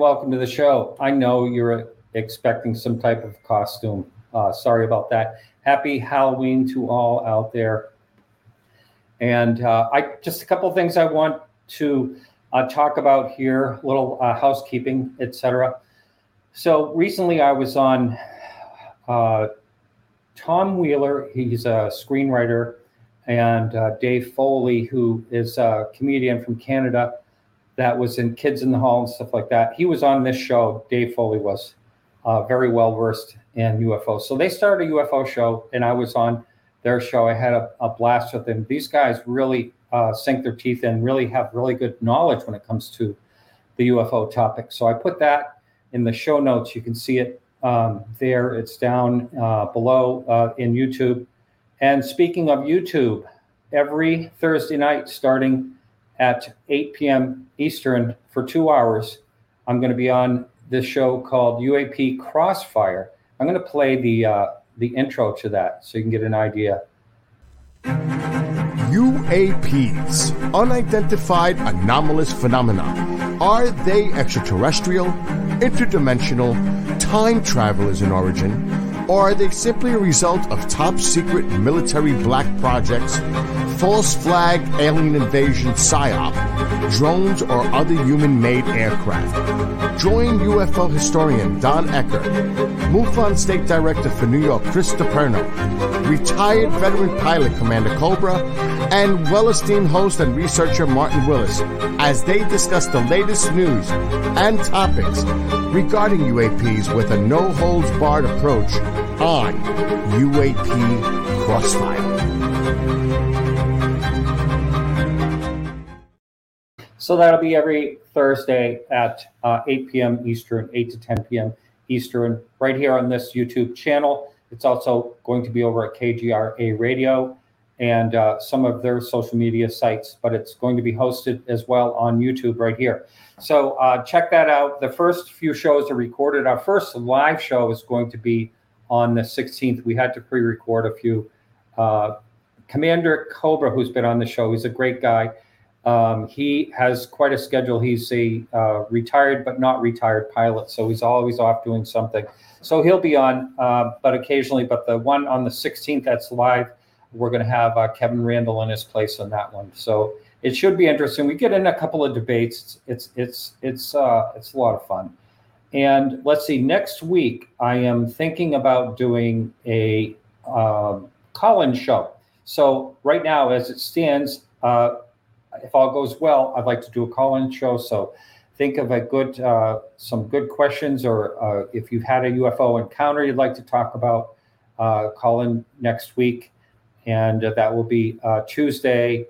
welcome to the show. I know you're expecting some type of costume. Uh, sorry about that. Happy Halloween to all out there. And uh, I just a couple of things I want to uh, talk about here, little uh, housekeeping, etc. So recently I was on uh, Tom Wheeler. He's a screenwriter, and uh, Dave Foley, who is a comedian from Canada that was in Kids in the Hall and stuff like that. He was on this show. Dave Foley was uh, very well versed in UFOs. So they started a UFO show, and I was on their show. I had a, a blast with them. These guys really uh, sink their teeth in, really have really good knowledge when it comes to the UFO topic. So I put that in the show notes. You can see it um, there. It's down uh, below uh, in YouTube. And speaking of YouTube, every Thursday night, starting at 8 p.m. Eastern for two hours, I'm going to be on this show called UAP Crossfire. I'm going to play the uh, the intro to that so you can get an idea. UAPs, unidentified anomalous phenomena. Are they extraterrestrial, interdimensional, time travelers in origin, or are they simply a result of top secret military black projects, false flag alien invasion psyop, drones, or other human made aircraft? Join UFO historian Don Ecker, MUFON State Director for New York Chris DiPerno, retired veteran pilot Commander Cobra, and well esteemed host and researcher Martin Willis as they discuss the latest news and topics regarding UAPs with a no holds barred approach on UAP Crossfire. So that'll be every Thursday at uh, 8 p.m. Eastern, 8 to 10 p.m. Eastern, right here on this YouTube channel. It's also going to be over at KGRA Radio and uh, some of their social media sites, but it's going to be hosted as well on YouTube right here. So uh, check that out. The first few shows are recorded. Our first live show is going to be on the 16th. We had to pre record a few. Uh, Commander Cobra, who's been on the show, he's a great guy. Um, he has quite a schedule. He's a uh, retired but not retired pilot, so he's always off doing something. So he'll be on, uh, but occasionally. But the one on the 16th that's live, we're going to have uh, Kevin Randle in his place on that one. So it should be interesting. We get in a couple of debates. It's it's it's uh, it's a lot of fun. And let's see, next week I am thinking about doing a um, call-in show. So right now, as it stands, uh, if all goes well, I'd like to do a call-in show. So think of a good, uh, some good questions, or uh, if you've had a UFO encounter you'd like to talk about, uh, call in next week, and that will be uh, Tuesday,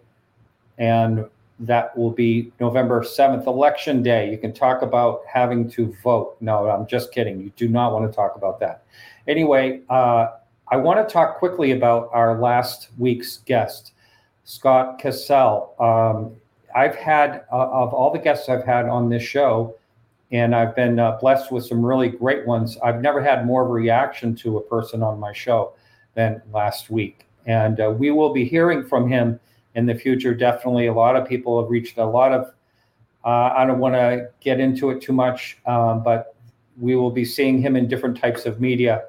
and that will be November 7th, election day. You can talk about having to vote. No, I'm just kidding. You do not want to talk about that. Anyway, uh, I want to talk quickly about our last week's guest, Scott Cassell. Um, I've had, uh, of all the guests I've had on this show, and I've been uh, blessed with some really great ones. I've never had more reaction to a person on my show than last week. And uh, we will be hearing from him in the future. Definitely, a lot of people have reached a lot of. Uh, I don't want to get into it too much, um, but we will be seeing him in different types of media.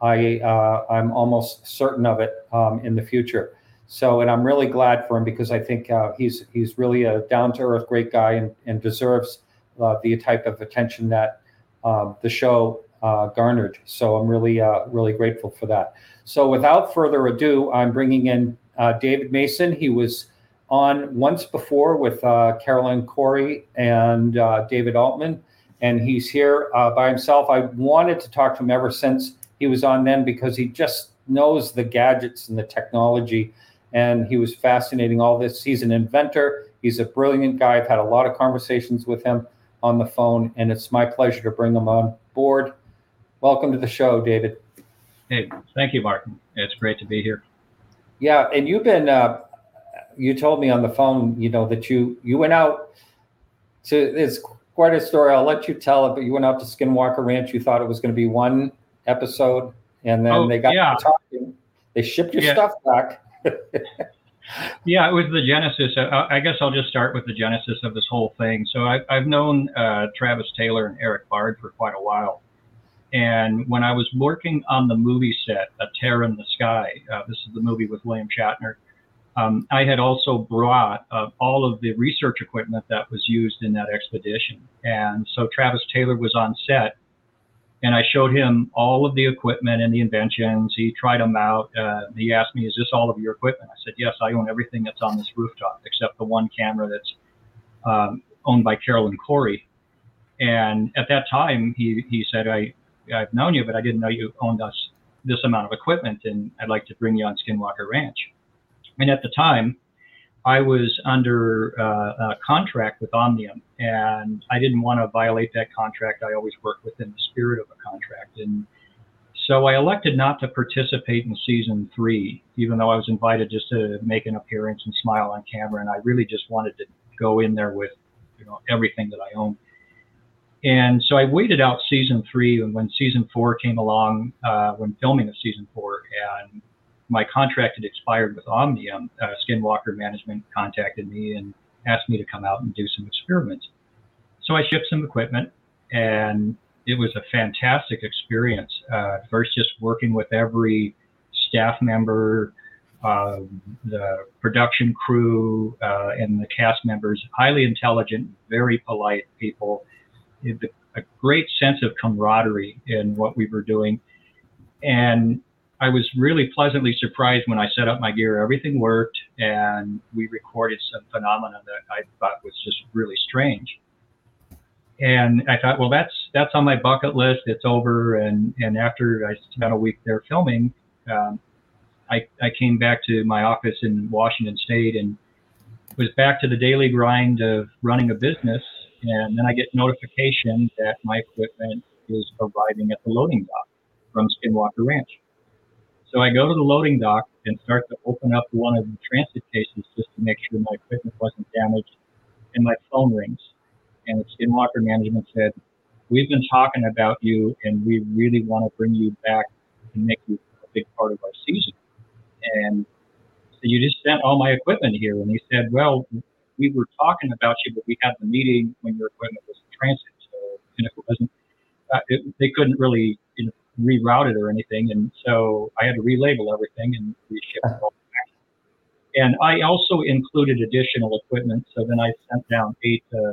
I uh, I'm almost certain of it um, in the future. So, and I'm really glad for him because I think uh, he's he's really a down to earth, great guy, and, and deserves uh, the type of attention that um, the show uh, garnered. So, I'm really uh, really grateful for that. So, without further ado, I'm bringing in uh, David Mason. He was on once before with Caroline Cory and David Altman, and he's here by himself. I wanted to talk to him ever since he was on then because he just knows the gadgets and the technology, and he was fascinating all this. He's an inventor. He's a brilliant guy. I've had a lot of conversations with him on the phone, and it's my pleasure to bring him on board. Welcome to the show, David. Hey, thank you, Martin. It's great to be here. Yeah, and you've been. Uh, you told me on the phone, you know, that you you went out to. It's quite a story. I'll let you tell it. But you went out to Skinwalker Ranch. You thought it was going to be one episode, and then Oh, they got yeah. talking. They shipped your Yeah. stuff back. Yeah, it was the genesis. I guess I'll just start with the genesis of this whole thing. So I, have known uh, Travis Taylor and Erik Bard for quite a while. And when I was working on the movie set, A Tear in the Sky, uh, this is the movie with William Shatner, um, I had also brought uh, all of the research equipment that was used in that expedition. And so Travis Taylor was on set and I showed him all of the equipment and the inventions. He tried them out. Uh, he asked me, "Is this all of your equipment?" I said, "Yes, I own everything that's on this rooftop except the one camera that's um, owned by Caroline Cory." And at that time, he he said, "I I've known you, but I didn't know you owned us this amount of equipment, and I'd like to bring you on Skinwalker Ranch." And at the time, I was under uh, a contract with Omnium, and I didn't want to violate that contract. I always work within the spirit of a contract, and so I elected not to participate in season three, even though I was invited just to make an appearance and smile on camera. And I really just wanted to go in there with, you know, everything that I own. And so I waited out season three, and when season four came along, uh, when filming of season four, and my contract had expired with Omnium, uh, Skinwalker Management contacted me and asked me to come out and do some experiments. So I shipped some equipment, and it was a fantastic experience. Uh, first, just working with every staff member, uh, the production crew, uh, and the cast members, highly intelligent, very polite people, a great sense of camaraderie in what we were doing. And I was really pleasantly surprised when I set up my gear. Everything worked, and we recorded some phenomena that I thought was just really strange. And I thought, well, that's that's on my bucket list. It's over. And and after I spent a week there filming, um, I I came back to my office in Washington State and was back to the daily grind of running a business. And then I get notification that my equipment is arriving at the loading dock from Skinwalker Ranch. So I go to the loading dock and start to open up one of the transit cases just to make sure my equipment wasn't damaged. And my phone rings. And Skinwalker management said, We've been talking about you and we really want to bring you back and make you a big part of our season. And so you just sent all my equipment here. And he said, Well, we were talking about you, but we had the meeting when your equipment was in transit. So, and if it wasn't, uh, it, they couldn't really you know, reroute it or anything. And so I had to relabel everything and reship it all back. And I also included additional equipment. So then I sent down eight uh,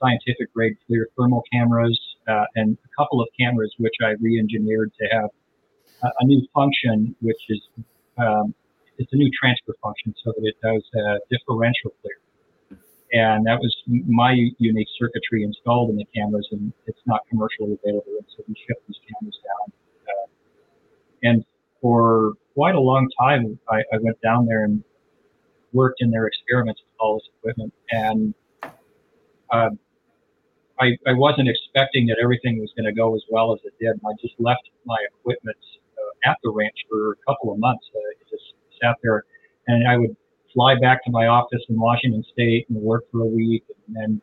scientific grade FLIR thermal cameras uh, and a couple of cameras which I re-engineered to have a, a new function, which is um, it's a new transfer function so that it does uh, differential FLIR and that was my unique circuitry installed in the cameras, and it's not commercially available. And so we shipped these cameras down. Uh, and for quite a long time, I, I, went down there and worked in their experiments with all this equipment. And uh, I, I, wasn't expecting that everything was going to go as well as it did. I just left my equipment uh, at the ranch for a couple of months. Uh, it just sat there, and I would fly back to my office in Washington State and work for a week, and then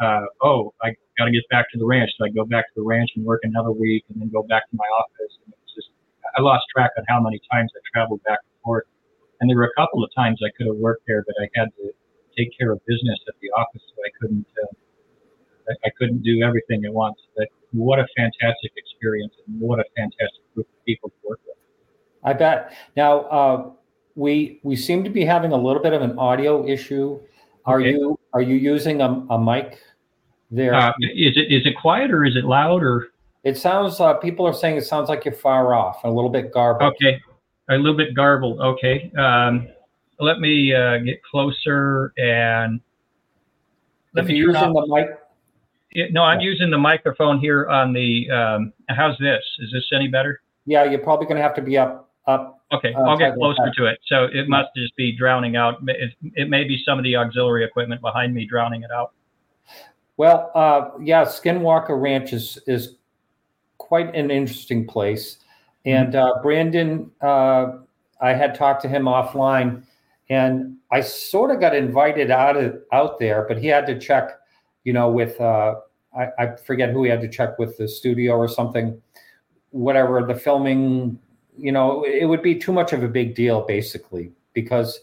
uh, oh, I got to get back to the ranch. So I go back to the ranch and work another week, and then go back to my office. And it's just I lost track on how many times I traveled back and forth. And there were a couple of times I could have worked there, but I had to take care of business at the office, so I couldn't. Uh, I couldn't do everything at once. But what a fantastic experience, and what a fantastic group of people to work with. I bet. Now, uh, we we seem to be having a little bit of an audio issue. Are okay. you are you using a, a mic there? Uh, is it is it quiet or is it loud or? It sounds. Uh, people are saying it sounds like you're far off, a little bit garbled. Okay, a little bit garbled. Okay, um, let me uh, get closer and let if me you're using the mic. It, no, I'm yeah. using the microphone here on the. Um, how's this? Is this any better? Yeah, you're probably going to have to be up up Okay, uh, I'll get closer to it. So it must just be drowning out. It, it, may be some of the auxiliary equipment behind me drowning it out. Well, uh, yeah, Skinwalker Ranch is is quite an interesting place, and uh, Brandon, uh, I had talked to him offline, and I sort of got invited out of out there, but he had to check, you know, with uh, I, I forget who he had to check with the studio or something, whatever the filming you know, it would be too much of a big deal, basically, because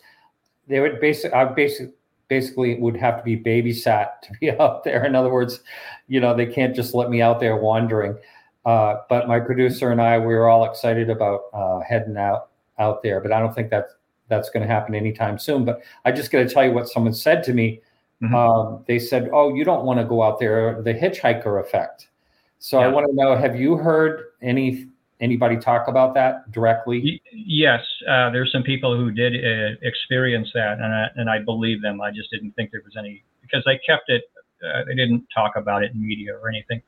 they would basic. I basic basically would have to be babysat to be out there. In other words, you know, they can't just let me out there wandering. Uh, but my producer and I, we were all excited about uh, heading out out there. But I don't think that's that's going to happen anytime soon. But I just got to tell you what someone said to me. Mm-hmm. Um, they said, "Oh, you don't want to go out there. The hitchhiker effect." So yeah. I want to know: Have you heard any anybody talk about that directly? Yes, uh, there's some people who did uh, experience that, and I, and I believe them. I just didn't think there was any because they kept it. Uh, they didn't talk about it in media or anything.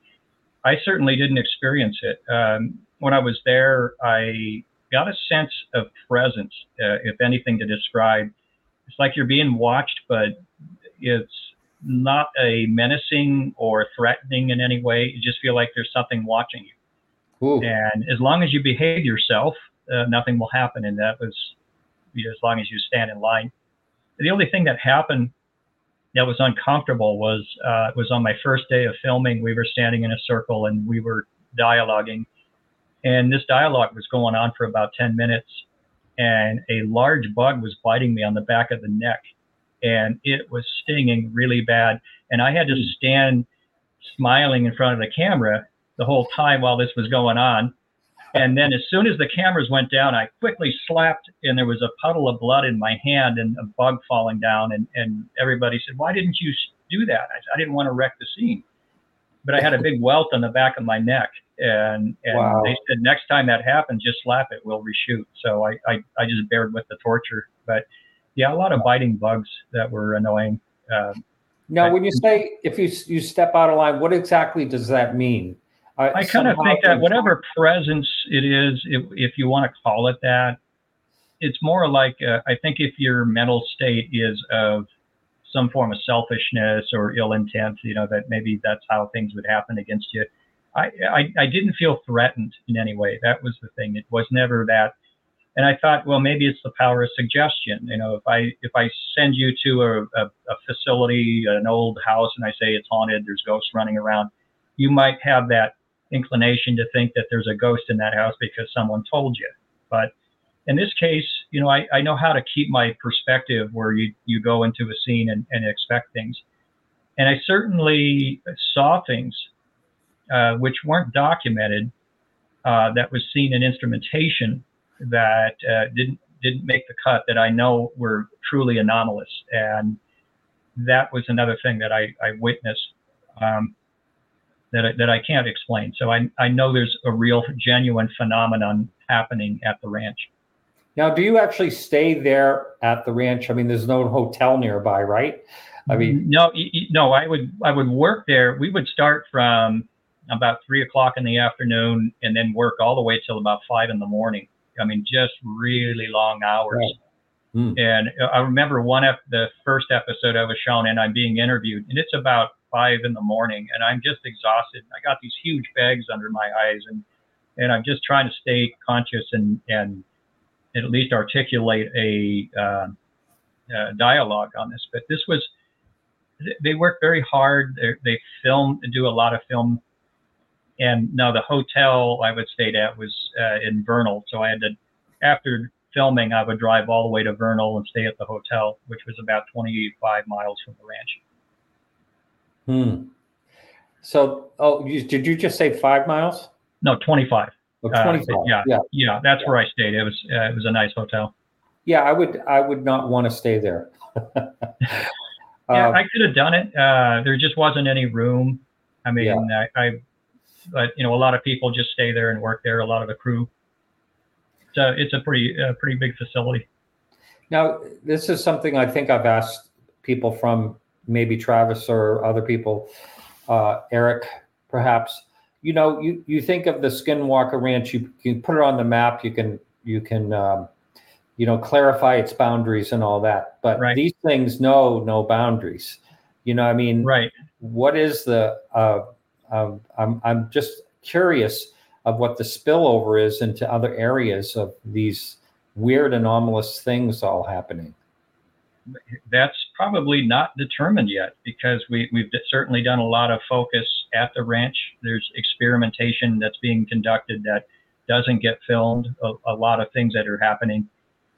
I certainly didn't experience it. Um, when I was there, I got a sense of presence, uh, if anything, to describe. It's like you're being watched, but it's not a menacing or threatening in any way. You just feel like there's something watching you. Ooh. And as long as you behave yourself, uh, nothing will happen. And that was you know, as long as you stand in line. The only thing that happened that was uncomfortable was uh, was on my first day of filming. We were standing in a circle and we were dialoguing, and this dialogue was going on for about ten minutes. And a large bug was biting me on the back of the neck, and it was stinging really bad. And I had to stand smiling in front of the camera the whole time while this was going on. And then as soon as the cameras went down, I quickly slapped and there was a puddle of blood in my hand and a bug falling down. And, and everybody said, why didn't you do that? I, I didn't want to wreck the scene. But I had a big welt on the back of my neck. And, and wow. they said, next time that happens, just slap it. We'll reshoot. So I, I, I just bared with the torture. But yeah, a lot of biting bugs that were annoying. Um, now, when you say if you you step out of line, what exactly does that mean? I, I kind of think that whatever presence it is, if, if you want to call it that, it's more like uh, I think if your mental state is of some form of selfishness or ill intent, you know, that maybe that's how things would happen against you. I, I, I didn't feel threatened in any way. That was the thing. It was never that. And I thought, well, maybe it's the power of suggestion. You know, if I if I send you to a, a, a facility, an old house, and I say it's haunted, there's ghosts running around, you might have that inclination to think that there's a ghost in that house because someone told you. But in this case, you know, I, I know how to keep my perspective where you, you go into a scene and, and expect things. And I certainly saw things uh, which weren't documented uh, that was seen in instrumentation that uh, didn't didn't make the cut that I know were truly anomalous. And that was another thing that I, I witnessed. Um, that I, that I can't explain. So I, I know there's a real genuine phenomenon happening at the ranch. Now, do you actually stay there at the ranch? I mean, there's no hotel nearby, right? I mean, no, no. I would I would work there. We would start from about three o'clock in the afternoon and then work all the way till about five in the morning. I mean, just really long hours. Right. Mm. And I remember one of the first episode I was shown, and I'm being interviewed, and it's about five in the morning and I'm just exhausted. I got these huge bags under my eyes and, and I'm just trying to stay conscious and, and at least articulate a, uh, uh, dialogue on this. But this was, they work very hard. They're, they film, do a lot of film. And now the hotel I would stay at was uh, in Vernal. So I had to, after filming, I would drive all the way to Vernal and stay at the hotel, which was about 25 miles from the ranch. Hmm. So, oh, you, did you just say five miles? No, 25. Oh, 25. Uh, yeah, yeah, yeah. That's yeah. where I stayed. It was uh, it was a nice hotel. Yeah, I would I would not want to stay there. yeah, uh, I could have done it. Uh, there just wasn't any room. I mean, yeah. I, I, but you know, a lot of people just stay there and work there. A lot of the crew. So it's a pretty uh, pretty big facility. Now, this is something I think I've asked people from maybe Travis or other people, uh, Erik, perhaps. You know, you, you think of the Skinwalker Ranch, you can put it on the map, you can you can um, you know clarify its boundaries and all that. But right. these things know no boundaries. You know, I mean, right? What is the? Uh, um, I'm I'm just curious of what the spillover is into other areas of these weird anomalous things all happening that's probably not determined yet because we, we've certainly done a lot of focus at the ranch. There's experimentation that's being conducted that doesn't get filmed, a, a lot of things that are happening.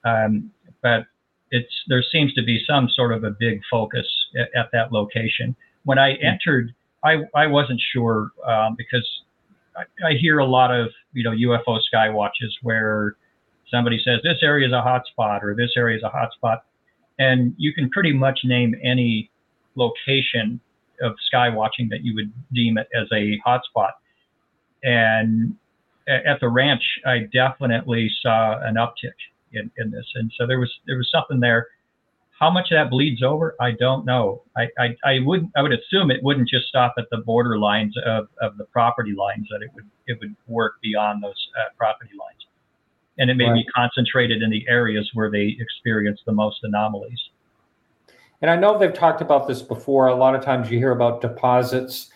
Um, but it's there seems to be some sort of a big focus at, at that location. When I hmm. entered, I I wasn't sure um, because I, I, hear a lot of you know UFO sky watches where somebody says this area is a hot spot or this area is a hot spot, and you can pretty much name any location of sky watching that you would deem it as a hotspot. And at the ranch, I definitely saw an uptick in, in this, and so there was there was something there. How much of that bleeds over, I don't know. I, I, I would I would assume it wouldn't just stop at the border lines of, of the property lines; that it would it would work beyond those uh, property lines, and it may right. be concentrated in the areas where they experience the most anomalies. And I know they've talked about this before. A lot of times you hear about deposits,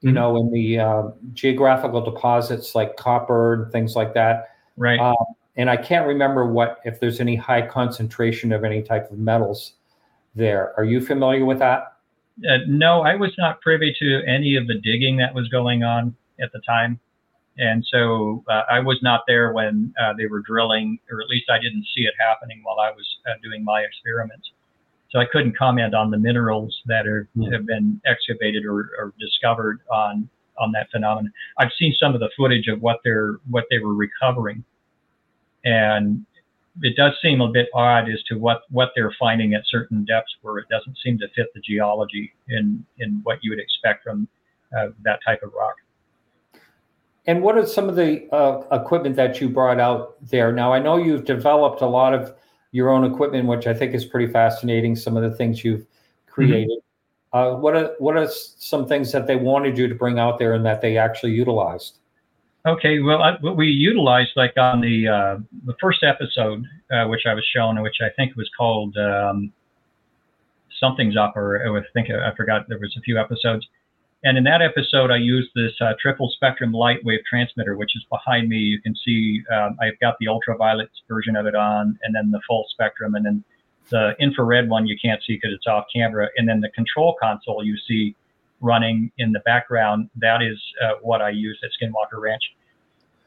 you mm-hmm. know, in the uh, geographical deposits like copper and things like that. Right. Um, and I can't remember what if there's any high concentration of any type of metals there. Are you familiar with that? Uh, no, I was not privy to any of the digging that was going on at the time. And so uh, I was not there when uh, they were drilling, or at least I didn't see it happening while I was uh, doing my experiments. So I couldn't comment on the minerals that are, mm. have been excavated or, or, discovered on on that phenomenon. I've seen some of the footage of what they're what they were recovering, and it does seem a bit odd as to what what they're finding at certain depths where it doesn't seem to fit the geology in in what you would expect from uh, that type of rock. And what are some of the uh, equipment that you brought out there? Now I know you've developed a lot of your own equipment, which I think is pretty fascinating. Some of the things you've created. Mm-hmm. Uh, what are what are some things that they wanted you to bring out there and that they actually utilized? Okay, well, I, what we utilized, like on the uh, the first episode, uh, which I was shown, which I think was called um, "Something's Up," or I think I forgot. There was a few episodes. And in that episode, I used this uh, triple spectrum light wave transmitter, which is behind me. You can see um, I've got the ultraviolet version of it on, and then the full spectrum, and then the infrared one you can't see because it's off camera. And then the control console you see running in the background, that is uh, what I use at Skinwalker Ranch.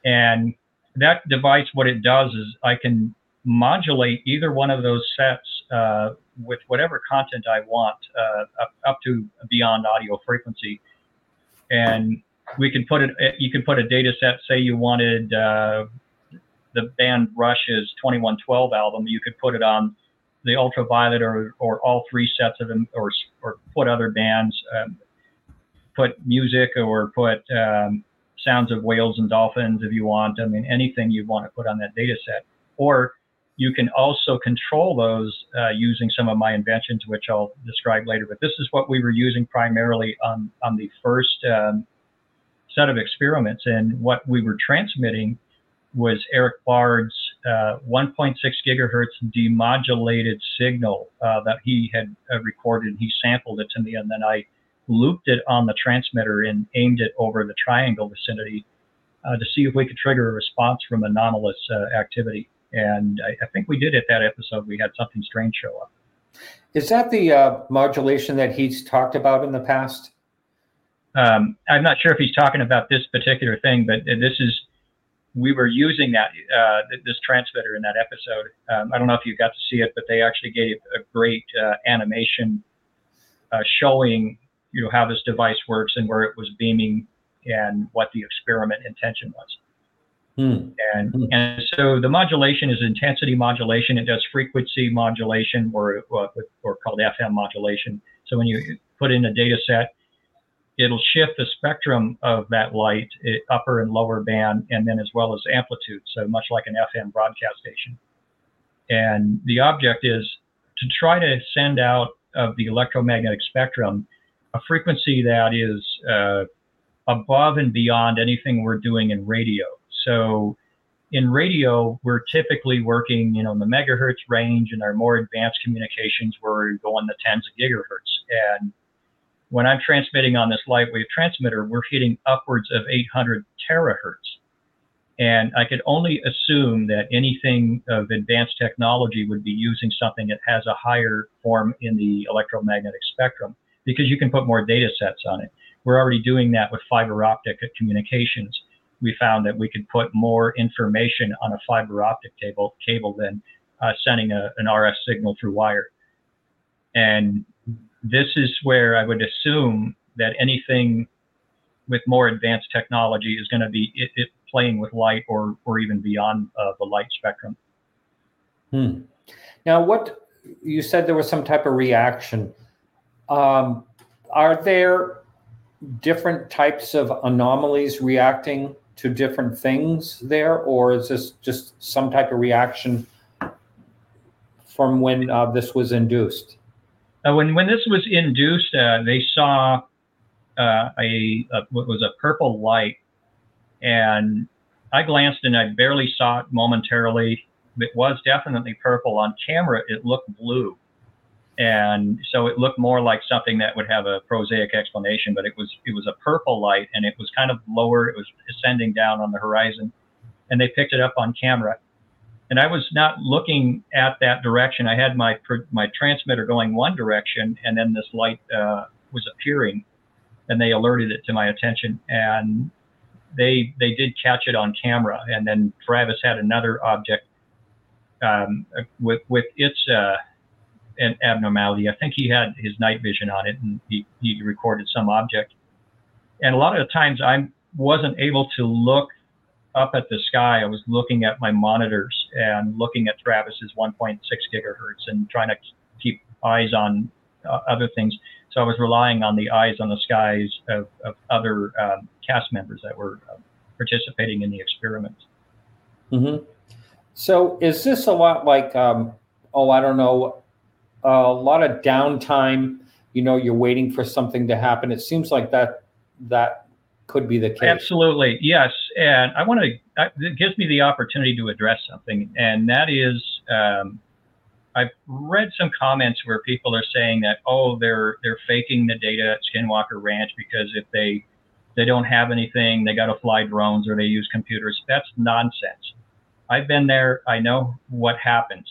And that device, what it does is I can modulate either one of those sets uh, with whatever content I want uh, up, up to beyond audio frequency. And we can put it, you can put a data set, say you wanted uh, the band Rush's 2112 album, you could put it on the ultraviolet or, or all three sets of them, or, or put other bands, um, put music or put um, sounds of whales and dolphins if you want. I mean, anything you want to put on that data set. Or you can also control those uh, using some of my inventions, which I'll describe later. But this is what we were using primarily on, on the first um, set of experiments. And what we were transmitting was Erik Bard's uh, 1.6 gigahertz demodulated signal uh, that he had uh, recorded. He sampled it to me, and then I looped it on the transmitter and aimed it over the triangle vicinity uh, to see if we could trigger a response from anomalous uh, activity. And I, I, think we did at that episode. We had something strange show up. Is that the uh, modulation that he's talked about in the past? Um, I'm not sure if he's talking about this particular thing, but this is we were using that uh, this transmitter in that episode. Um, I don't know if you got to see it, but they actually gave a great uh, animation uh, showing you know how this device works and where it was beaming and what the experiment intention was. Hmm. And, hmm. and so the modulation is intensity modulation. It does frequency modulation, or, or, or called FM modulation. So when you put in a data set, it'll shift the spectrum of that light, upper and lower band, and then as well as amplitude. So much like an FM broadcast station. And the object is to try to send out of the electromagnetic spectrum a frequency that is uh, above and beyond anything we're doing in radio. So in radio, we're typically working, you know, in the megahertz range, and our more advanced communications, we're going the tens of gigahertz. And when I'm transmitting on this light wave transmitter, we're hitting upwards of 800 terahertz. And I could only assume that anything of advanced technology would be using something that has a higher form in the electromagnetic spectrum because you can put more data sets on it. We're already doing that with fiber optic communications we found that we could put more information on a fiber optic cable, cable than uh, sending a, an RF signal through wire. And this is where I would assume that anything with more advanced technology is going to be it, it, playing with light or or even beyond uh, the light spectrum. Hmm. Now, what you said there was some type of reaction. Um, are there different types of anomalies reacting to different things there, or is this just some type of reaction from when uh, this was induced? Uh, when when this was induced, uh, they saw uh, a, a, what was a purple light, and I glanced and I barely saw it momentarily. It was definitely purple on camera. It looked blue, and so it looked more like something that would have a prosaic explanation. But it was it was a purple light, and it was kind of lower. It was ascending down on the horizon, and they picked it up on camera. And I was not looking at that direction. I had my my transmitter going one direction, and then this light uh, was appearing and they alerted it to my attention and they they did catch it on camera and then Travis had another object um, with with its uh, an abnormality. I think he had his night vision on it and he, he recorded some object. And a lot of the times I wasn't able to look up at the sky. I was looking at my monitors and looking at Travis's 1.6 gigahertz and trying to keep eyes on uh, other things. So I was relying on the eyes on the skies of, of other um, cast members that were uh, participating in the experiments. Mm-hmm. So is this a lot like, um, oh, I don't know, a lot of downtime? You know, you're waiting for something to happen. It seems like that that could be the case. Absolutely, yes. And I want to. It gives me the opportunity to address something, and that is um, I've read some comments where people are saying that oh they're they're faking the data at Skinwalker Ranch because if they they don't have anything they got to fly drones or they use computers. That's nonsense. I've been there. I know what happens.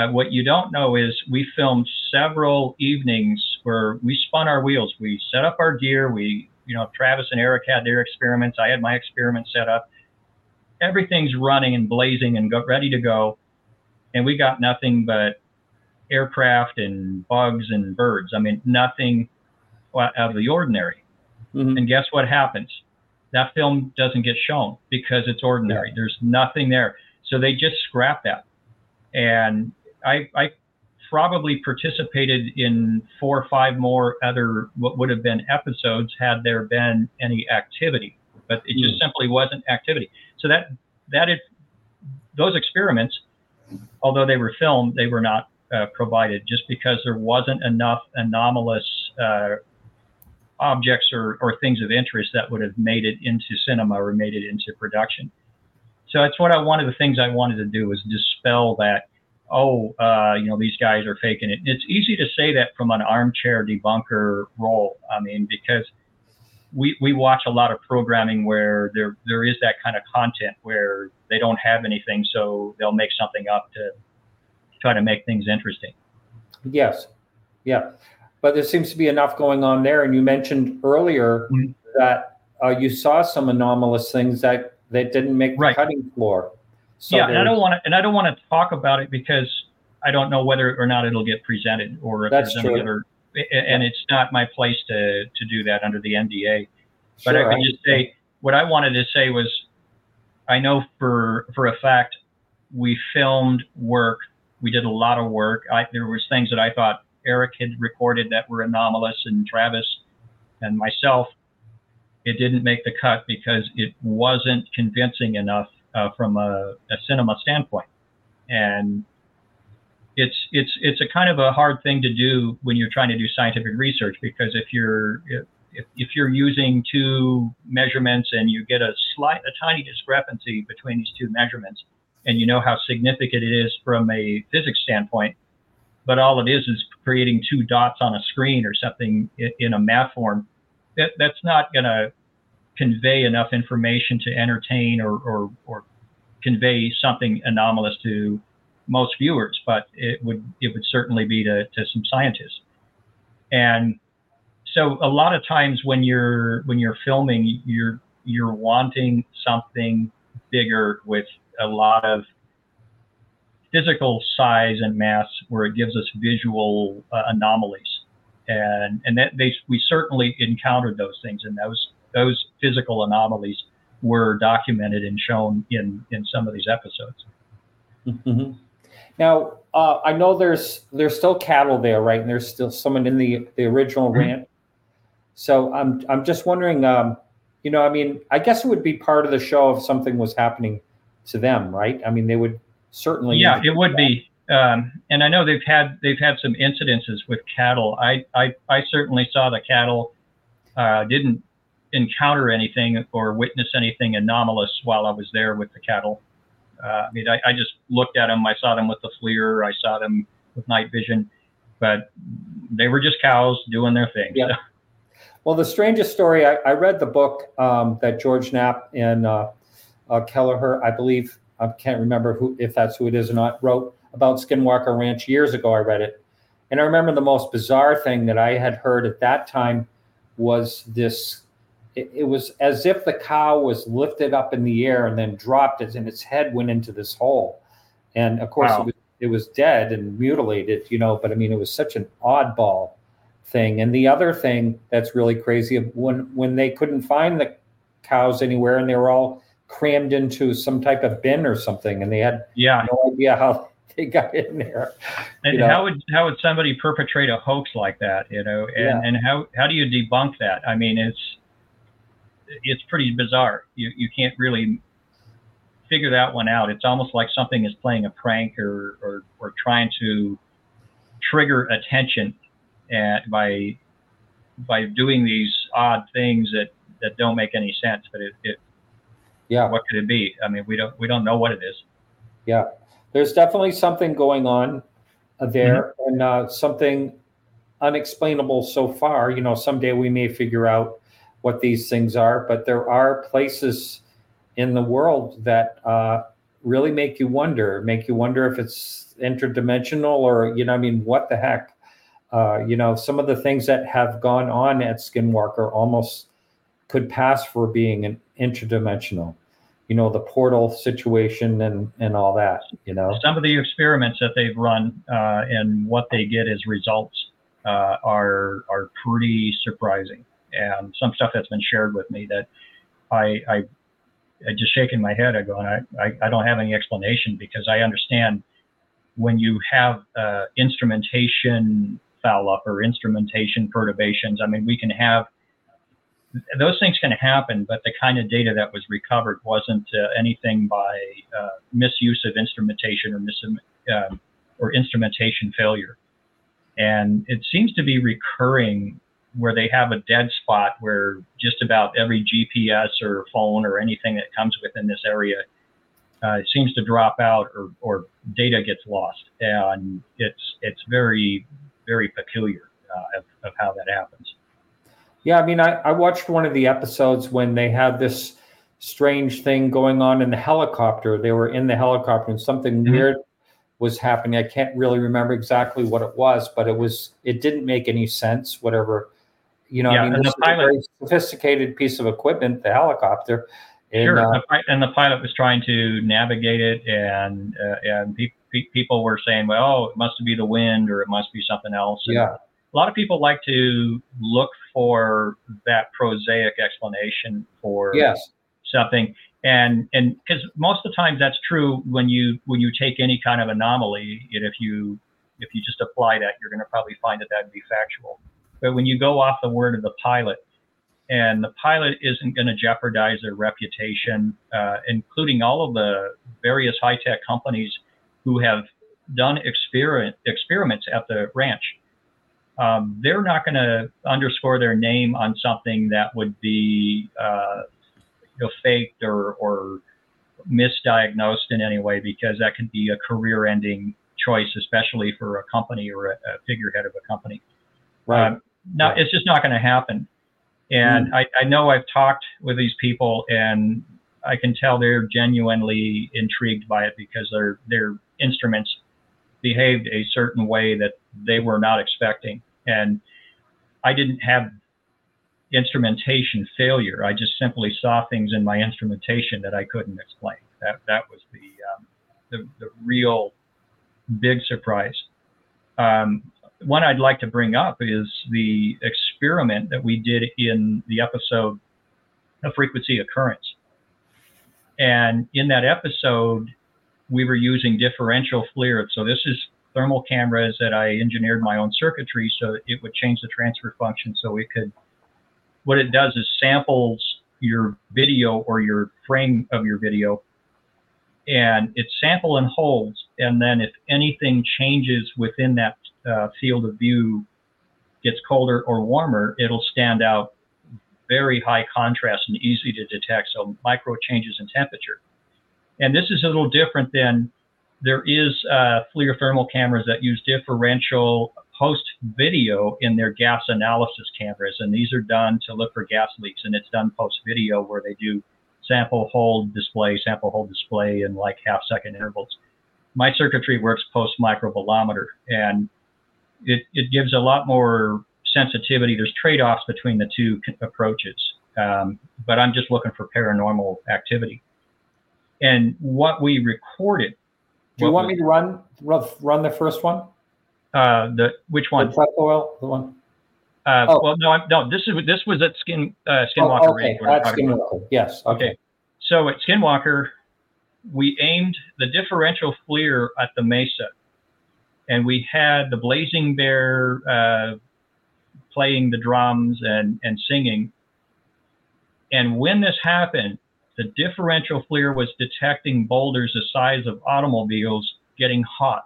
Uh, what you don't know is we filmed several evenings where we spun our wheels. We set up our gear. We, you know, Travis and Erik had their experiments. I had my experiment set up. Everything's running and blazing and go, ready to go and we got nothing but aircraft and bugs and birds. I mean, nothing out of the ordinary. Mm-hmm. And guess what happens? That film doesn't get shown because it's ordinary. Yeah. There's nothing there. So they just scrap that. And I, I probably participated in four or five more other what would have been episodes had there been any activity, but it just mm. simply wasn't activity. So that that it, those experiments although they were filmed, they were not uh, provided just because there wasn't enough anomalous uh, objects or, or things of interest that would have made it into cinema or made it into production. So that's what I one of the things I wanted to do was dispel that. Oh, uh, you know, these guys are faking it. It's easy to say that from an armchair debunker role. I mean, because we, we watch a lot of programming where there there is that kind of content where they don't have anything, so they'll make something up to try to make things interesting. Yes, yeah, but there seems to be enough going on there. And you mentioned earlier mm-hmm. that uh, you saw some anomalous things that that didn't make the cutting floor. So yeah, and I don't want to and I don't want to talk about it because I don't know whether or not it'll get presented or if there's any other and it's not my place to to do that under the NDA. But sure, I can just say what I wanted to say was, I know for for a fact we filmed work. We did a lot of work. I, there was things that I thought Erik had recorded that were anomalous, and Travis and myself. It didn't make the cut because it wasn't convincing enough uh, from a, a cinema standpoint, and it's it's it's a kind of a hard thing to do when you're trying to do scientific research because if you're if, if you're using two measurements and you get a slight a tiny discrepancy between these two measurements and you know how significant it is from a physics standpoint but all it is is creating two dots on a screen or something in a math form that, that's not going to convey enough information to entertain or, or, or convey something anomalous to most viewers, but it would it would certainly be to, to some scientists. And so a lot of times when you're when you're filming, you're you're wanting something bigger with a lot of physical size and mass where it gives us visual uh, anomalies, and and that they we certainly encountered those things, and those those physical anomalies were documented and shown in in some of these episodes. Mm-hmm. Now, uh, I know there's there's still cattle there, right? And there's still someone in the the original mm-hmm. ranch. So I'm I'm just wondering, um, you know, I mean, I guess it would be part of the show if something was happening to them, right? I mean, they would certainly. Yeah, it would that. be. Um, and I know they've had they've had some incidences with cattle. I I, I certainly saw the cattle. Uh, didn't encounter anything or witness anything anomalous while I was there with the cattle. Uh, I mean, I, I, just looked at them. I saw them with the FLIR. I saw them with night vision, but they were just cows doing their thing. Yeah. So. Well, the strangest story, I, I read the book um, that George Knapp and uh, uh, Kelleher, I believe, I can't remember who, if that's who it is or not, wrote about Skinwalker Ranch years ago. I read it. And I remember the most bizarre thing that I had heard at that time was this it, it, was as if the cow was lifted up in the air and then dropped as and its head went into this hole. And of course, wow. it, was, it was dead and mutilated, you know, but I mean, it was such an oddball thing. And the other thing that's really crazy when when they couldn't find the cows anywhere and they were all crammed into some type of bin or something, and they had yeah. no idea how they got in there. And know? how would how would somebody perpetrate a hoax like that? You know, and, yeah. and how how do you debunk that? I mean, it's it's pretty bizarre. You you can't really figure that one out. It's almost like something is playing a prank or or, or trying to trigger attention at, by by doing these odd things that that don't make any sense. But it, it yeah, what could it be? I mean, we don't we don't know what it is. Yeah, there's definitely something going on there, mm-hmm. and uh, something unexplainable so far. You know, someday we may figure out what these things are, but there are places in the world that uh, really make you wonder, make you wonder if it's interdimensional or, you know, I mean, what the heck? Uh, you know, some of the things that have gone on at Skinwalker almost could pass for being an interdimensional. You know, the portal situation and and all that. You know, some of the experiments that they've run uh, and what they get as results uh, are are pretty surprising and some stuff that's been shared with me that I, I, I just shaking my head. I go, and I, I, I don't have any explanation because I understand when you have uh, instrumentation foul up or instrumentation perturbations. I mean, we can have those things can happen, but the kind of data that was recovered wasn't uh, anything by uh, misuse of instrumentation or mis- um, or instrumentation failure. And it seems to be recurring where they have a dead spot where just about every GPS or phone or anything that comes within this area uh, seems to drop out or, or data gets lost. And it's, it's very, very peculiar uh, of, of how that happens. Yeah, I mean, I, I watched one of the episodes when they had this strange thing going on in the helicopter. They were in the helicopter and something mm-hmm. weird was happening. I can't really remember exactly what it was, but it was it didn't make any sense. Whatever you know, yeah, I mean, this pilot, is a very sophisticated piece of equipment, the helicopter. And, sure, uh, and the pilot was trying to navigate it, and uh, and pe- pe- people were saying, "Well, oh, it must be the wind, or it must be something else." And yeah. A lot of people like to look for that prosaic explanation for yes. something, and and because most of the time that's true when you when you take any kind of anomaly, and if you if you just apply that, you're going to probably find that that would be factual. But when you go off the word of the pilot, and the pilot isn't going to jeopardize their reputation, uh, including all of the various high tech companies who have done experiment, experiments at the ranch. Um, they're not going to underscore their name on something that would be uh, you know, faked or, or misdiagnosed in any way because that can be a career ending choice, especially for a company or a, a figurehead of a company. Right. Um, no, it's just not going to happen. And mm. I, I know I've talked with these people, and I can tell they're genuinely intrigued by it because their their instruments behaved a certain way that they were not expecting. And I didn't have instrumentation failure. I just simply saw things in my instrumentation that I couldn't explain. That that was the um, the, the real big surprise. Um, one I'd like to bring up is the experiment that we did in the episode of frequency occurrence. And in that episode, we were using differential FLIR. So this is thermal cameras that I engineered my own circuitry so it would change the transfer function so it could what it does is samples your video or your frame of your video and it sample and holds and then if anything changes within that uh, field of view gets colder or warmer it'll stand out very high contrast and easy to detect so micro changes in temperature and this is a little different than there is uh, FLIR thermal cameras that use differential post video in their gas analysis cameras, and these are done to look for gas leaks, and it's done post video where they do sample hold display, sample hold display in like half second intervals. My circuitry works post microbolometer, and it, it gives a lot more sensitivity. There's trade offs between the two approaches, um, but I'm just looking for paranormal activity. And what we recorded do you want me to run run the first one? Uh, the which one? The oil, the one. Uh, oh. Well, no, I'm, no. This is this was at Skin uh, Skinwalker. Oh, okay, that's Skinwalker. Yes. Okay. okay. So at Skinwalker, we aimed the differential FLIR at the mesa, and we had the Blazing Bear uh, playing the drums and and singing. And when this happened, the differential FLIR was detecting boulders the size of automobiles getting hot.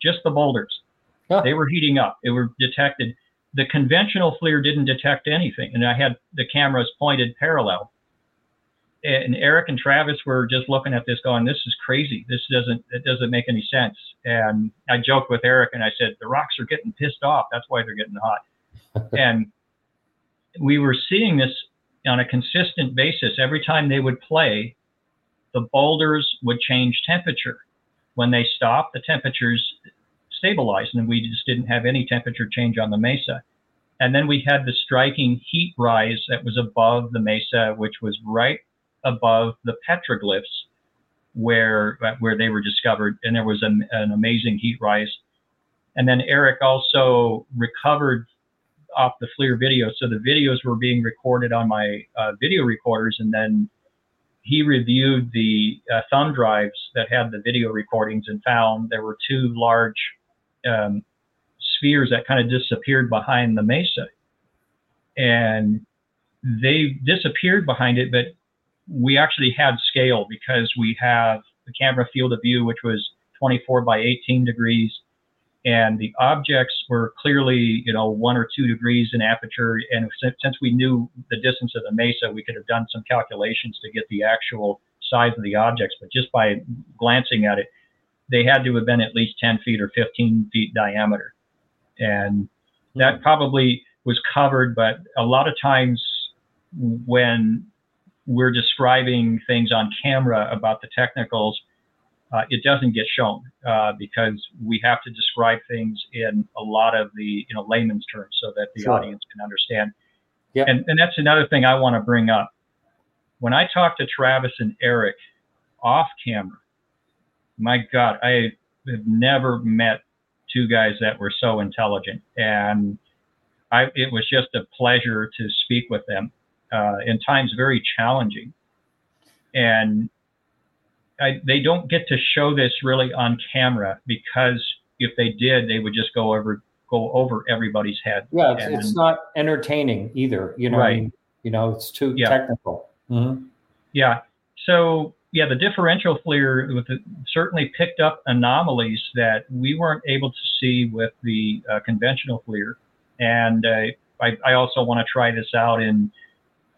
Just the boulders. Huh. They were heating up. It were detected. The conventional FLIR didn't detect anything, and I had the cameras pointed parallel. And Erik and Travis were just looking at this, going, "This is crazy. This doesn't it doesn't make any sense." And I joked with Erik, and I said, "The rocks are getting pissed off. That's why they're getting hot." and we were seeing this on a consistent basis, every time they would play, the boulders would change temperature. When they stopped, the temperatures stabilized, and we just didn't have any temperature change on the mesa. And then we had the striking heat rise that was above the mesa, which was right above the petroglyphs where where they were discovered, and there was an, an amazing heat rise. And then Erik also recovered off the FLIR video. So the videos were being recorded on my uh, video recorders, and then he reviewed the uh, thumb drives that had the video recordings and found there were two large um, spheres that kind of disappeared behind the mesa. And they disappeared behind it, but we actually had scale because we have the camera field of view, which was 24 by 18 degrees and the objects were clearly, you know, one or two degrees in aperture. And since we knew the distance of the mesa, we could have done some calculations to get the actual size of the objects. But just by glancing at it, they had to have been at least 10 feet or 15 feet diameter. And that hmm. probably was covered, but a lot of times when we're describing things on camera about the technicals, uh, it doesn't get shown uh, because we have to describe things in a lot of the you know layman's terms so that the sure. audience can understand. Yeah. And, and that's another thing I want to bring up. When I talk to Travis and Erik off camera, my God, I have never met two guys that were so intelligent, and I, it was just a pleasure to speak with them. Uh, in times very challenging, and I, they don't get to show this really on camera because if they did, they would just go over go over everybody's head. Yeah, it's, and, it's not entertaining either. You know, right. I mean, you know, it's too yeah. technical. Mm-hmm. Yeah. So yeah, the differential FLIR with the, certainly picked up anomalies that we weren't able to see with the uh, conventional FLIR, and uh, I, I also want to try this out in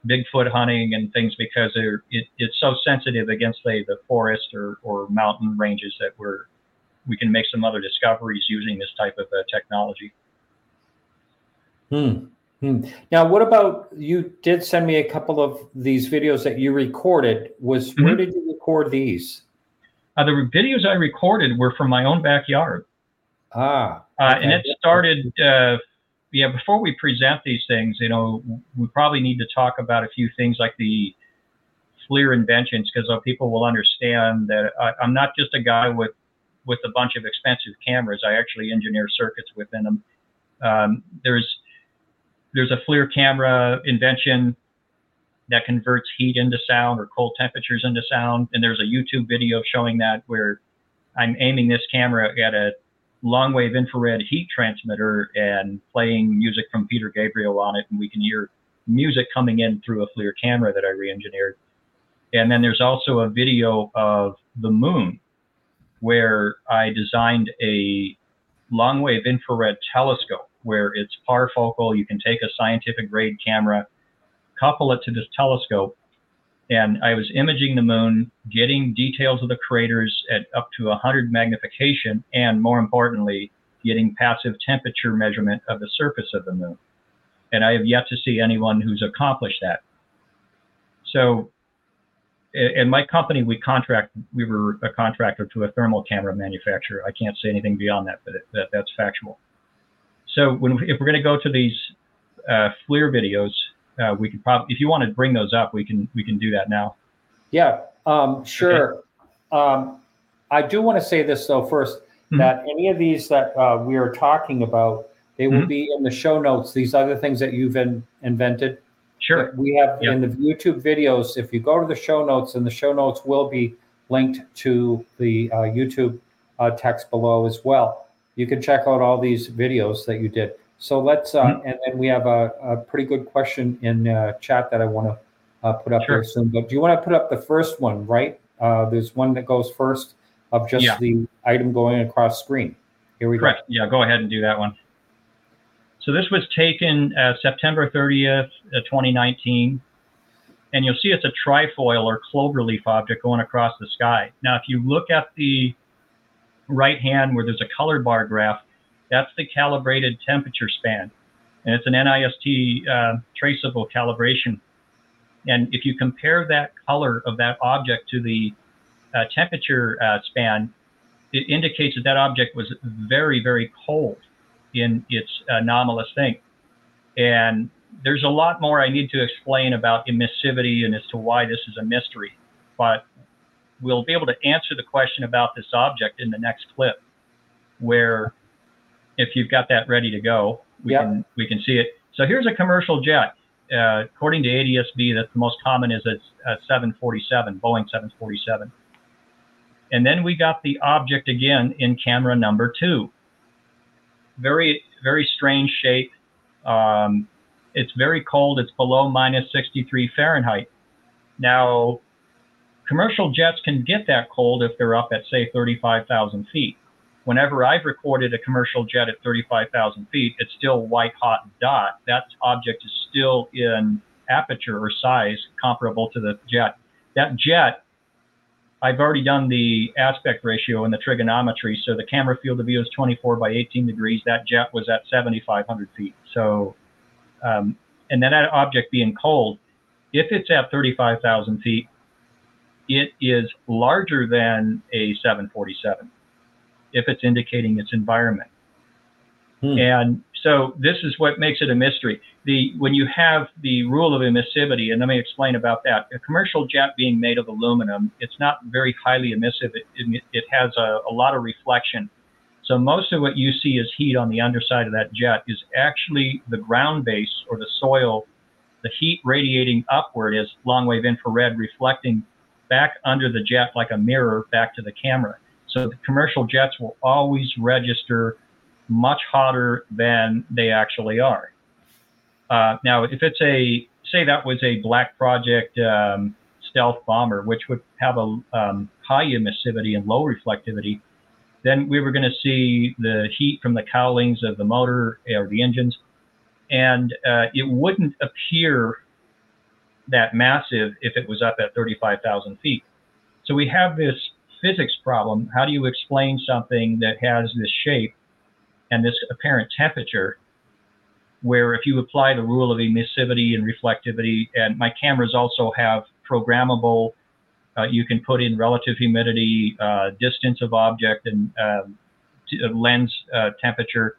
Bigfoot hunting and things because it, it's so sensitive against say the forest or, or mountain ranges that we're we can make some other discoveries using this type of uh, technology. Hmm. Hmm. Now, what about you? Did send me a couple of these videos that you recorded. Was mm-hmm. where did you record these? Uh, the videos I recorded were from my own backyard. Ah, okay. uh, and it started uh, yeah, before we present these things, you know, we probably need to talk about a few things like the FLIR inventions, because people will understand that I, am not just a guy with with a bunch of expensive cameras. I actually engineer circuits within them. Um, there's there's a FLIR camera invention that converts heat into sound or cold temperatures into sound, and there's a YouTube video showing that where I'm aiming this camera at a long wave infrared heat transmitter and playing music from Peter Gabriel on it, and we can hear music coming in through a FLIR camera that I re-engineered. And then there's also a video of the moon where I designed a long wave infrared telescope where it's parfocal. You can take a scientific grade camera, couple it to this telescope, and I was imaging the moon, getting details of the craters at up to 100 magnification, and more importantly, getting passive temperature measurement of the surface of the moon. And I have yet to see anyone who's accomplished that. So in my company, we contract, we were a contractor to a thermal camera manufacturer. I can't say anything beyond that, but that, that's factual. So when, if we're going to go to these uh, FLIR videos, uh, we could probably, if you want to bring those up, we can we can do that now. Yeah, um, sure. Okay. Um, I do want to say this though first mm-hmm. that any of these that uh, we are talking about, they mm-hmm. will be in the show notes. These other things that you've in, invented, Sure. We have yep. in the YouTube videos, if you go to the show notes, and the show notes will be linked to the uh, YouTube uh, text below as well. You can check out all these videos that you did. So let's, uh, mm-hmm. and then we have a, a, pretty good question in uh, chat that I want to uh, put up sure. there soon. But do you want to put up the first one, right? Uh, there's one that goes first of just yeah. the item going across screen. Here we Correct. go. Yeah, go ahead and do that one. So this was taken uh, September 30th, uh, 2019. And you'll see it's a trifoil or cloverleaf object going across the sky. Now, if you look at the right hand where there's a color bar graph, that's the calibrated temperature span. And it's an NIST uh, traceable calibration. And if you compare that color of that object to the uh, temperature uh, span, it indicates that that object was very, very cold in its anomalous thing. And there's a lot more I need to explain about emissivity and as to why this is a mystery. But we'll be able to answer the question about this object in the next clip, where if you've got that ready to go, we yep. can we can see it. So here's a commercial jet. Uh, according to ADSB, that the most common is a, a 747, Boeing 747. And then we got the object again in camera number two very very strange shape. Um, it's very cold. It's below minus 63 Fahrenheit. Now, commercial jets can get that cold if they're up at say 35,000 feet. Whenever I've recorded a commercial jet at 35,000 feet, it's still white hot dot. That object is still in aperture or size comparable to the jet. That jet I've already done the aspect ratio and the trigonometry. So the camera field of view is 24 by 18 degrees. That jet was at 7,500 feet. So, um, and then that object being cold, if it's at 35,000 feet, it is larger than a 747 if it's indicating its environment. Hmm. And so this is what makes it a mystery. The when you have the rule of emissivity, and let me explain about that. A commercial jet being made of aluminum, it's not very highly emissive. It, it, it has a, a lot of reflection. So most of what you see as heat on the underside of that jet is actually the ground base or the soil, the heat radiating upward as long wave infrared reflecting back under the jet like a mirror back to the camera. So the commercial jets will always register much hotter than they actually are. Uh, now, if it's a, say that was a black project um, stealth bomber, which would have a um, high emissivity and low reflectivity, then we were going to see the heat from the cowlings of the motor or the engines, and uh, it wouldn't appear that massive if it was up at 35,000 feet. So we have this physics problem. How do you explain something that has this shape and this apparent temperature where if you apply the rule of emissivity and reflectivity, and my cameras also have programmable, uh, you can put in relative humidity, uh, distance of object, and um, uh, lens temperature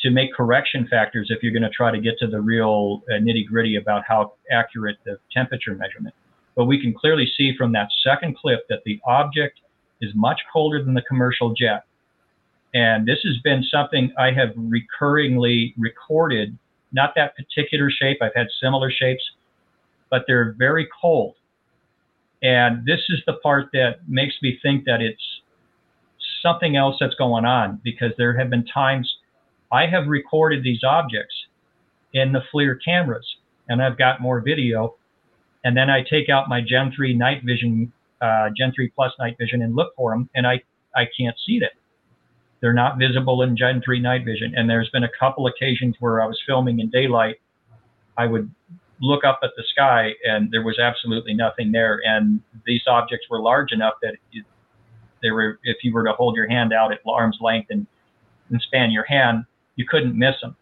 to make correction factors if you're going to try to get to the real uh, nitty gritty about how accurate the temperature measurement. But we can clearly see from that second clip that the object is much colder than the commercial jet. And this has been something I have recurringly recorded, not that particular shape, I've had similar shapes, but they're very cold. And this is the part that makes me think that it's something else that's going on because there have been times I have recorded these objects in the FLIR cameras and I've got more video. And then I take out my Gen 3 night vision, uh, Gen 3 Plus night vision and look for them and I, I can't see them. They're not visible in Gen 3 night vision. And there's been a couple occasions where I was filming in daylight. I would look up at the sky and there was absolutely nothing there. And these objects were large enough that it, they were, if you were to hold your hand out at arm's length and, and span your hand, you couldn't miss them.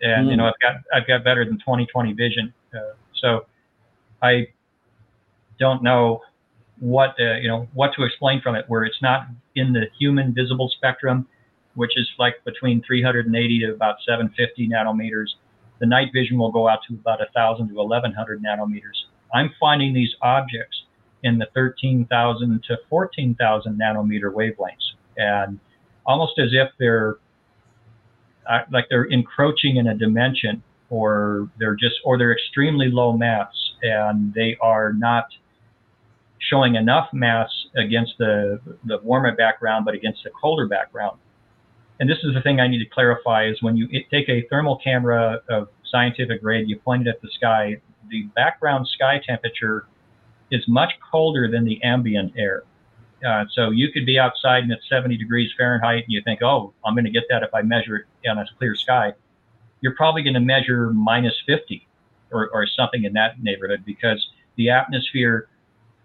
And, mm. you know, I've got, I've got better than 20/20 vision. Uh, so I don't know what, uh, you know, what to explain from it where it's not in the human visible spectrum, which is like between 380 to about 750 nanometers the night vision will go out to about 1,000 to 1,100 nanometers. I'm finding these objects in the 13,000 to 14,000 nanometer wavelengths, and almost as if they're uh, like they're encroaching in a dimension, or they're just, or they're extremely low mass, and they are not showing enough mass against the the warmer background, but against the colder background and this is the thing I need to clarify is when you take a thermal camera of scientific grade, you point it at the sky, the background sky temperature is much colder than the ambient air. Uh, so you could be outside and it's 70 degrees Fahrenheit and you think, oh, I'm going to get that if I measure it on a clear sky. You're probably going to measure minus 50 or, or something in that neighborhood because the atmosphere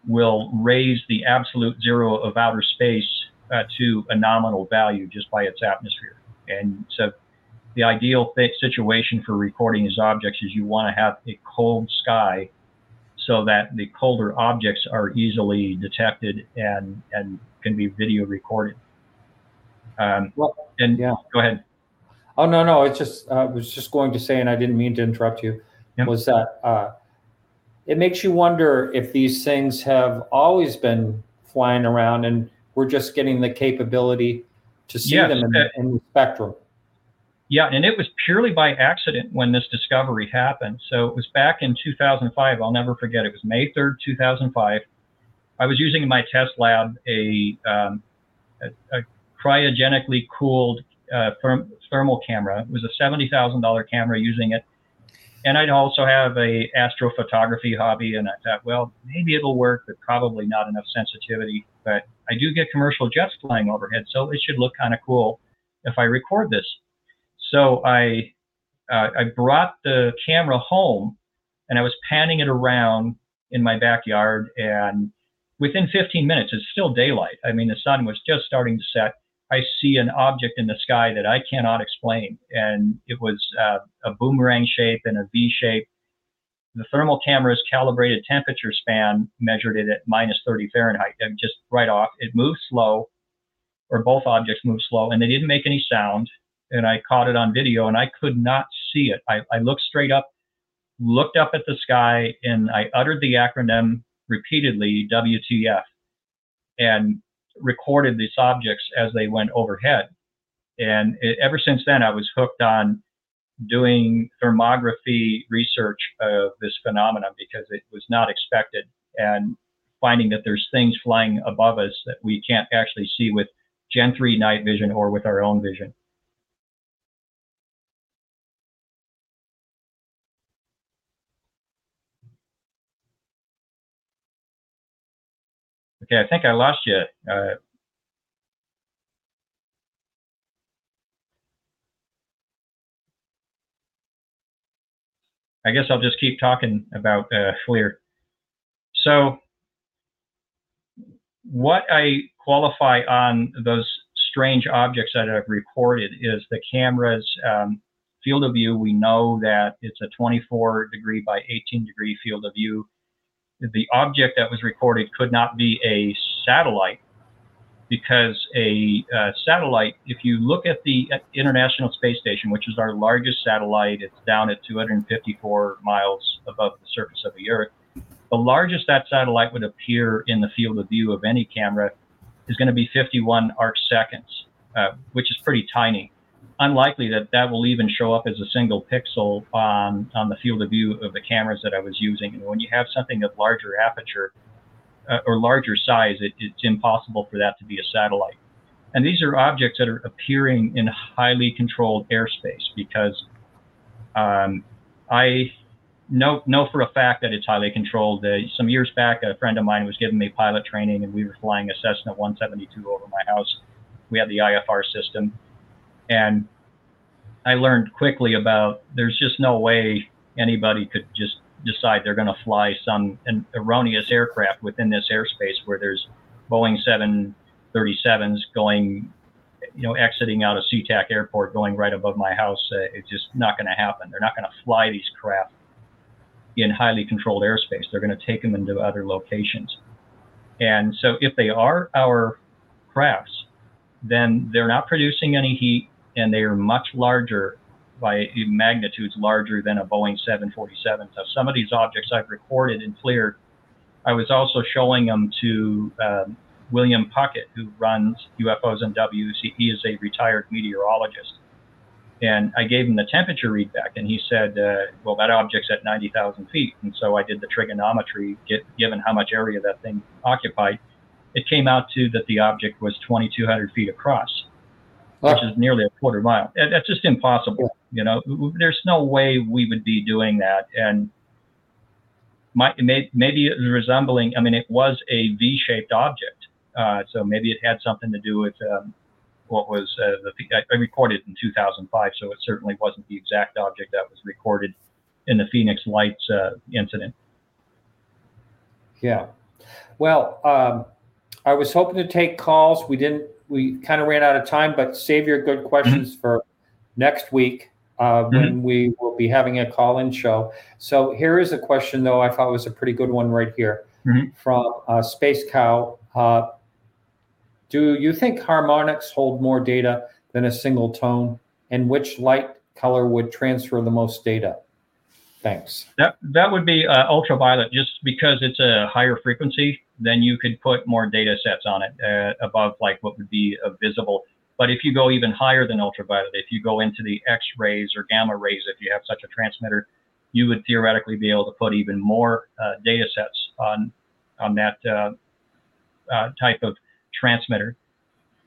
will raise the absolute zero of outer space uh, to a nominal value just by its atmosphere. And so the ideal situation for recording these objects is you want to have a cold sky so that the colder objects are easily detected and, and can be video recorded. Um, well, and yeah, go ahead. Oh no, no, it's just uh, I was just going to say, and I didn't mean to interrupt you. Yep. Was that uh, it makes you wonder if these things have always been flying around and we're just getting the capability to see yes, them in, in, the spectrum. Yeah, and it was purely by accident when this discovery happened. So it was back in 2005. I'll never forget. It was May 3rd, 2005. I was using in my test lab a, um, a, a cryogenically cooled uh, therm- thermal camera. It was a $70,000 camera using it and I'd also have a astrophotography hobby, and I thought, well, maybe it'll work, but probably not enough sensitivity. But I do get commercial jets flying overhead, so it should look kind of cool if I record this. So I uh, I brought the camera home, and I was panning it around in my backyard, and within 15 minutes, it's still daylight. I mean, the sun was just starting to set I see an object in the sky that I cannot explain. And it was uh, a boomerang shape and a V shape. The thermal camera's calibrated temperature span measured it at minus 30 Fahrenheit, just right off. It moved slow, or both objects moved slow, and they didn't make any sound. And I caught it on video, and I could not see it. I, I looked straight up, looked up at the sky, and I uttered the acronym repeatedly, WTF. And recorded these objects as they went overhead. And it, ever since then, I was hooked on doing thermography research of this phenomenon because it was not expected and finding that there's things flying above us that we can't actually see with Gen 3 night vision or with our own vision. Okay, I think I lost you. Uh, I guess I'll just keep talking about uh, FLIR. So what I qualify on those strange objects that I've recorded is the camera's um, field of view. We know that it's a 24 degree by 18 degree field of view the object that was recorded could not be a satellite because a uh, satellite, if you look at the International Space Station, which is our largest satellite, it's down at 254 miles above the surface of the Earth. The largest that satellite would appear in the field of view of any camera is going to be 51 arc seconds, uh, which is pretty tiny. Unlikely that that will even show up as a single pixel on, on the field of view of the cameras that I was using. And when you have something of larger aperture uh, or larger size, it, it's impossible for that to be a satellite. And these are objects that are appearing in highly controlled airspace because um, I know know for a fact that it's highly controlled. Uh, some years back, a friend of mine was giving me pilot training, and we were flying a Cessna 172 over my house. We had the IFR system, and I learned quickly about there's just no way anybody could just decide they're going to fly some erroneous aircraft within this airspace where there's Boeing 737s going, you know, exiting out of SeaTac Airport, going right above my house. Uh, it's just not going to happen. They're not going to fly these craft in highly controlled airspace. They're going to take them into other locations. And so if they are our crafts, then they're not producing any heat and they are much larger by magnitudes larger than a Boeing 747. So some of these objects I've recorded and cleared. I was also showing them to um, William Puckett, who runs UFOs and Ws. He is a retired meteorologist. And I gave him the temperature read back, and he said, uh, "Well, that object's at 90,000 feet." And so I did the trigonometry, get, given how much area that thing occupied. It came out to that the object was 2,200 feet across, which is nearly a quarter mile. That's just impossible. You know, there's no way we would be doing that. And my, maybe it was resembling. I mean, it was a V-shaped object, uh, so maybe it had something to do with. Um, what was uh, the, I recorded in 2005, so it certainly wasn't the exact object that was recorded in the Phoenix Lights uh, incident. Yeah. Well, um, I was hoping to take calls. We didn't. We kind of ran out of time, but save your good questions mm-hmm. for next week uh, mm-hmm. when we will be having a call-in show. So here is a question, though I thought was a pretty good one right here mm-hmm. from uh, Space Cow. Uh, do you think harmonics hold more data than a single tone? And which light color would transfer the most data? Thanks. That that would be uh, ultraviolet, just because it's a higher frequency. Then you could put more data sets on it uh, above like what would be visible. But if you go even higher than ultraviolet, if you go into the X rays or gamma rays, if you have such a transmitter, you would theoretically be able to put even more uh, data sets on on that uh, uh, type of transmitter.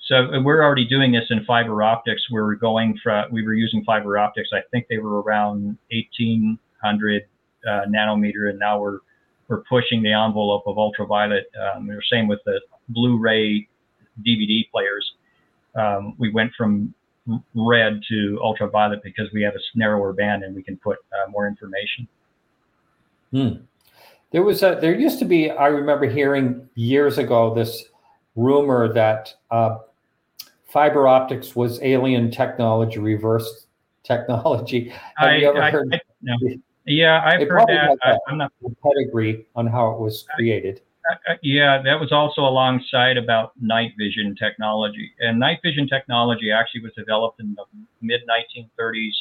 So we're already doing this in fiber optics. We were going from we were using fiber optics. I think they were around 1800 uh, nanometer, and now we're we're pushing the envelope of ultraviolet. Um, the same with the Blu-ray DVD players. Um, we went from red to ultraviolet because we have a narrower band and we can put uh, more information. Hmm. There was a there used to be I remember hearing years ago this rumor that uh, fiber optics was alien technology, reverse technology. Have I, you ever I, heard? I, no. Yeah, I've heard that. I, am not a pedigree on how it was created. yeah, that was also alongside about night vision technology. And night vision technology actually was developed in the mid 1930s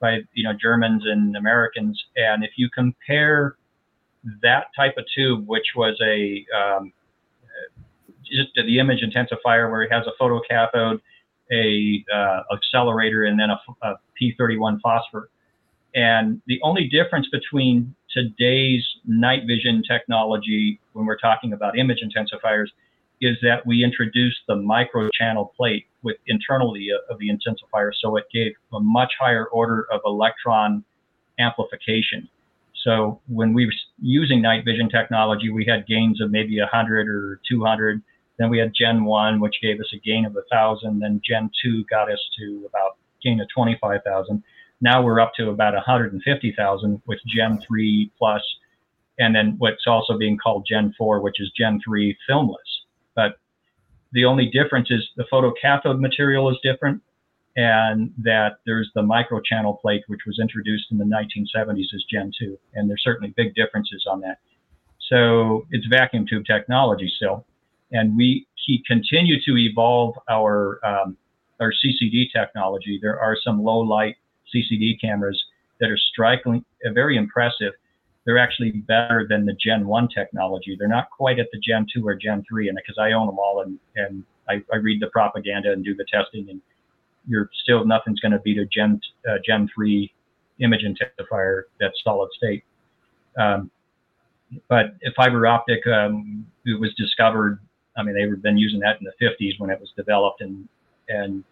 by you know Germans and Americans. And if you compare that type of tube, which was a um, just the image intensifier where it has a photocathode, a uh, accelerator, and then a a P31 phosphor. And the only difference between today's night vision technology, when we're talking about image intensifiers, is that we introduced the micro channel plate with internally of the intensifier, so it gave a much higher order of electron amplification. So when we were using night vision technology, we had gains of maybe 100 or 200 then we had Gen 1, which gave us a gain of 1,000. Then Gen 2 got us to about gain of 25,000. Now we're up to about 150,000 with Gen 3 plus, and then what's also being called Gen 4, which is Gen 3 filmless. But the only difference is the photocathode material is different, and that there's the microchannel plate, which was introduced in the 1970s as Gen 2, and there's certainly big differences on that. So it's vacuum tube technology still and we continue to evolve our um, our CCD technology. There are some low light CCD cameras that are strikingly uh, very impressive, they're actually better than the Gen 1 technology. They're not quite at the Gen 2 or Gen 3, and because I own them all and, and I, I, read the propaganda and do the testing, and you're still nothing's going to beat a Gen uh, Gen 3 image intensifier that's solid state. Um, but fiber optic um, it was discovered. I mean, they've been using that in the 50s when it was developed, and and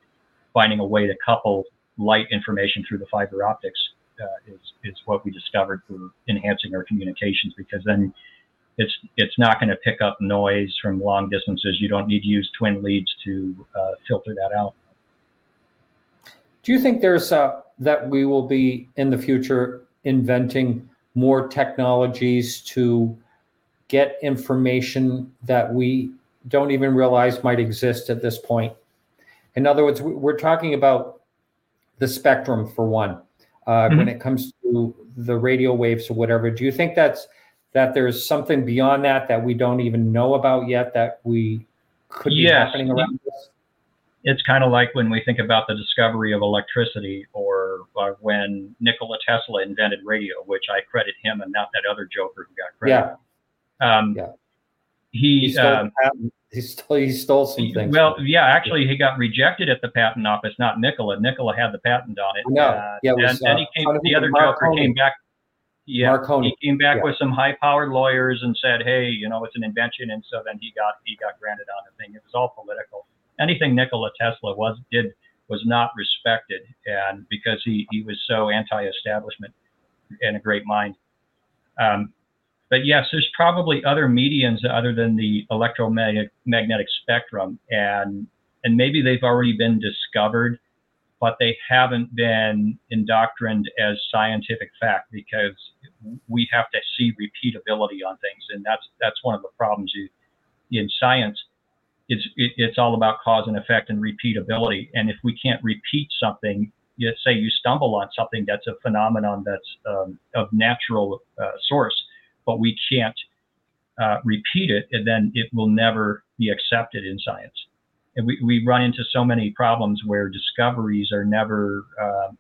finding a way to couple light information through the fiber optics uh, is is what we discovered for enhancing our communications because then it's it's not going to pick up noise from long distances. You don't need to use twin leads to uh, filter that out. Do you think there's uh, that we will be in the future inventing more technologies to get information that we don't even realize might exist at this point? In other words, we're talking about the spectrum for one. Uh, mm-hmm. When it comes to the radio waves or whatever, do you think that's that there's something beyond that that we don't even know about yet that we could be yes. happening around us? It's kind of like when we think about the discovery of electricity, or uh, when Nikola Tesla invented radio, which I credit him and not that other joker who got credit. Yeah. Um, yeah. He, he um, he stole, he stole some things. Well, yeah, actually, he got rejected at the patent office, not Nikola. Nikola had the patent on it. No, uh, yeah, it was, and, uh, he came, the other Joker came back. Yeah, Marconi. he came back yeah. with some high-powered lawyers and said, "Hey, you know, it's an invention," and so then he got he got granted on the thing. It was all political. Anything Nikola Tesla was did was not respected, and because he he was so anti-establishment and a great mind. Um, but yes, there's probably other medians other than the electromagnetic spectrum, and and maybe they've already been discovered, but they haven't been indoctrined as scientific fact because we have to see repeatability on things, and that's that's one of the problems you, in science. It's it, it's all about cause and effect and repeatability, and if we can't repeat something, you say you stumble on something that's a phenomenon that's um, of natural uh, source but we can't uh, repeat it, and then it will never be accepted in science. And we, we run into so many problems where discoveries are never uh,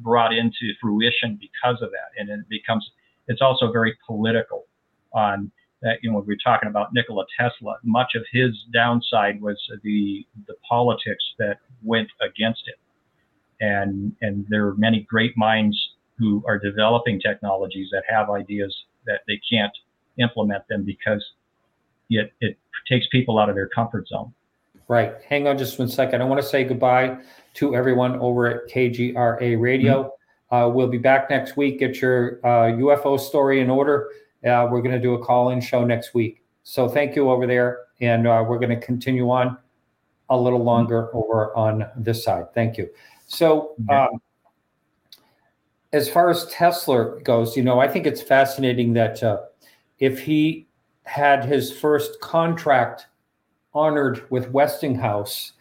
brought into fruition because of that. And it becomes, it's also very political on that, you know, when we're talking about Nikola Tesla, much of his downside was the, the politics that went against it. And, and there are many great minds who are developing technologies that have ideas that they can't implement them because it, it takes people out of their comfort zone. Right. Hang on just one second. I want to say goodbye to everyone over at KGRA Radio. Mm-hmm. Uh, we'll be back next week. Get your uh, UFO story in order. Uh, we're going to do a call in show next week. So thank you over there. And uh, we're going to continue on a little longer over on this side. Thank you. So, um, as far as Tesla goes, you know, I think it's fascinating that uh, if he had his first contract honored with Westinghouse,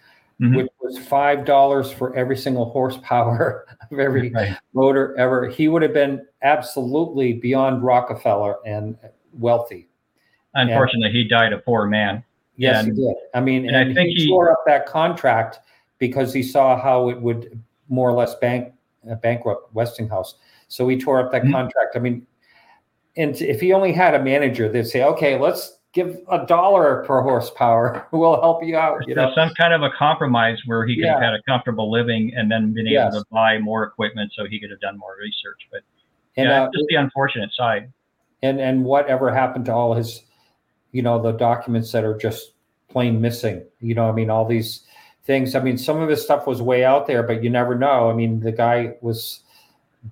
mm-hmm. which was five dollars for every single horsepower of every right. motor ever, he would have been absolutely beyond Rockefeller and wealthy. Unfortunately, and, he died a poor man. Yes, and, he did. I mean, and, and I think he, he tore up that contract because he saw how it would more or less bank bankrupt Westinghouse. So we tore up that mm-hmm. contract. I mean, and if he only had a manager, they'd say, okay, let's give a dollar per horsepower. We'll help you out. You know, some kind of a compromise where he could yeah. have had a comfortable living and then been able yes. to buy more equipment so he could have done more research. But and, yeah, uh, just the unfortunate side. And and whatever happened to all his, you know, the documents that are just plain missing. You know, I mean, all these things. I mean, some of his stuff was way out there, but you never know. I mean, the guy was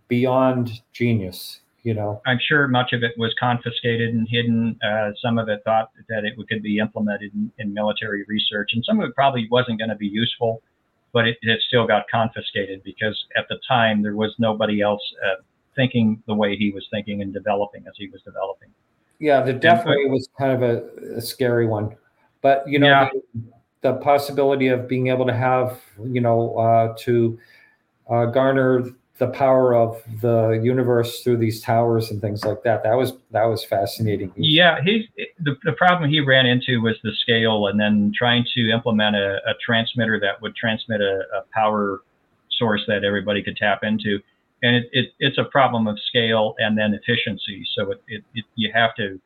beyond genius. You know, I'm sure much of it was confiscated and hidden. Uh, some of it thought that it could be implemented in, in military research, and some of it probably wasn't going to be useful, but it, it, still got confiscated because at the time there was nobody else uh, thinking the way he was thinking and developing as he was developing. Yeah, the definitely was kind of a, a scary one, but you know. Yeah the possibility of being able to have, you know, uh, to uh, garner the power of the universe through these towers and things like that. That was that was fascinating. Yeah, he's the, the problem he ran into was the scale, and then trying to implement a, a transmitter that would transmit a, a, power source that everybody could tap into. and it, it, it's a problem of scale and then efficiency. So it, it, it, you have to,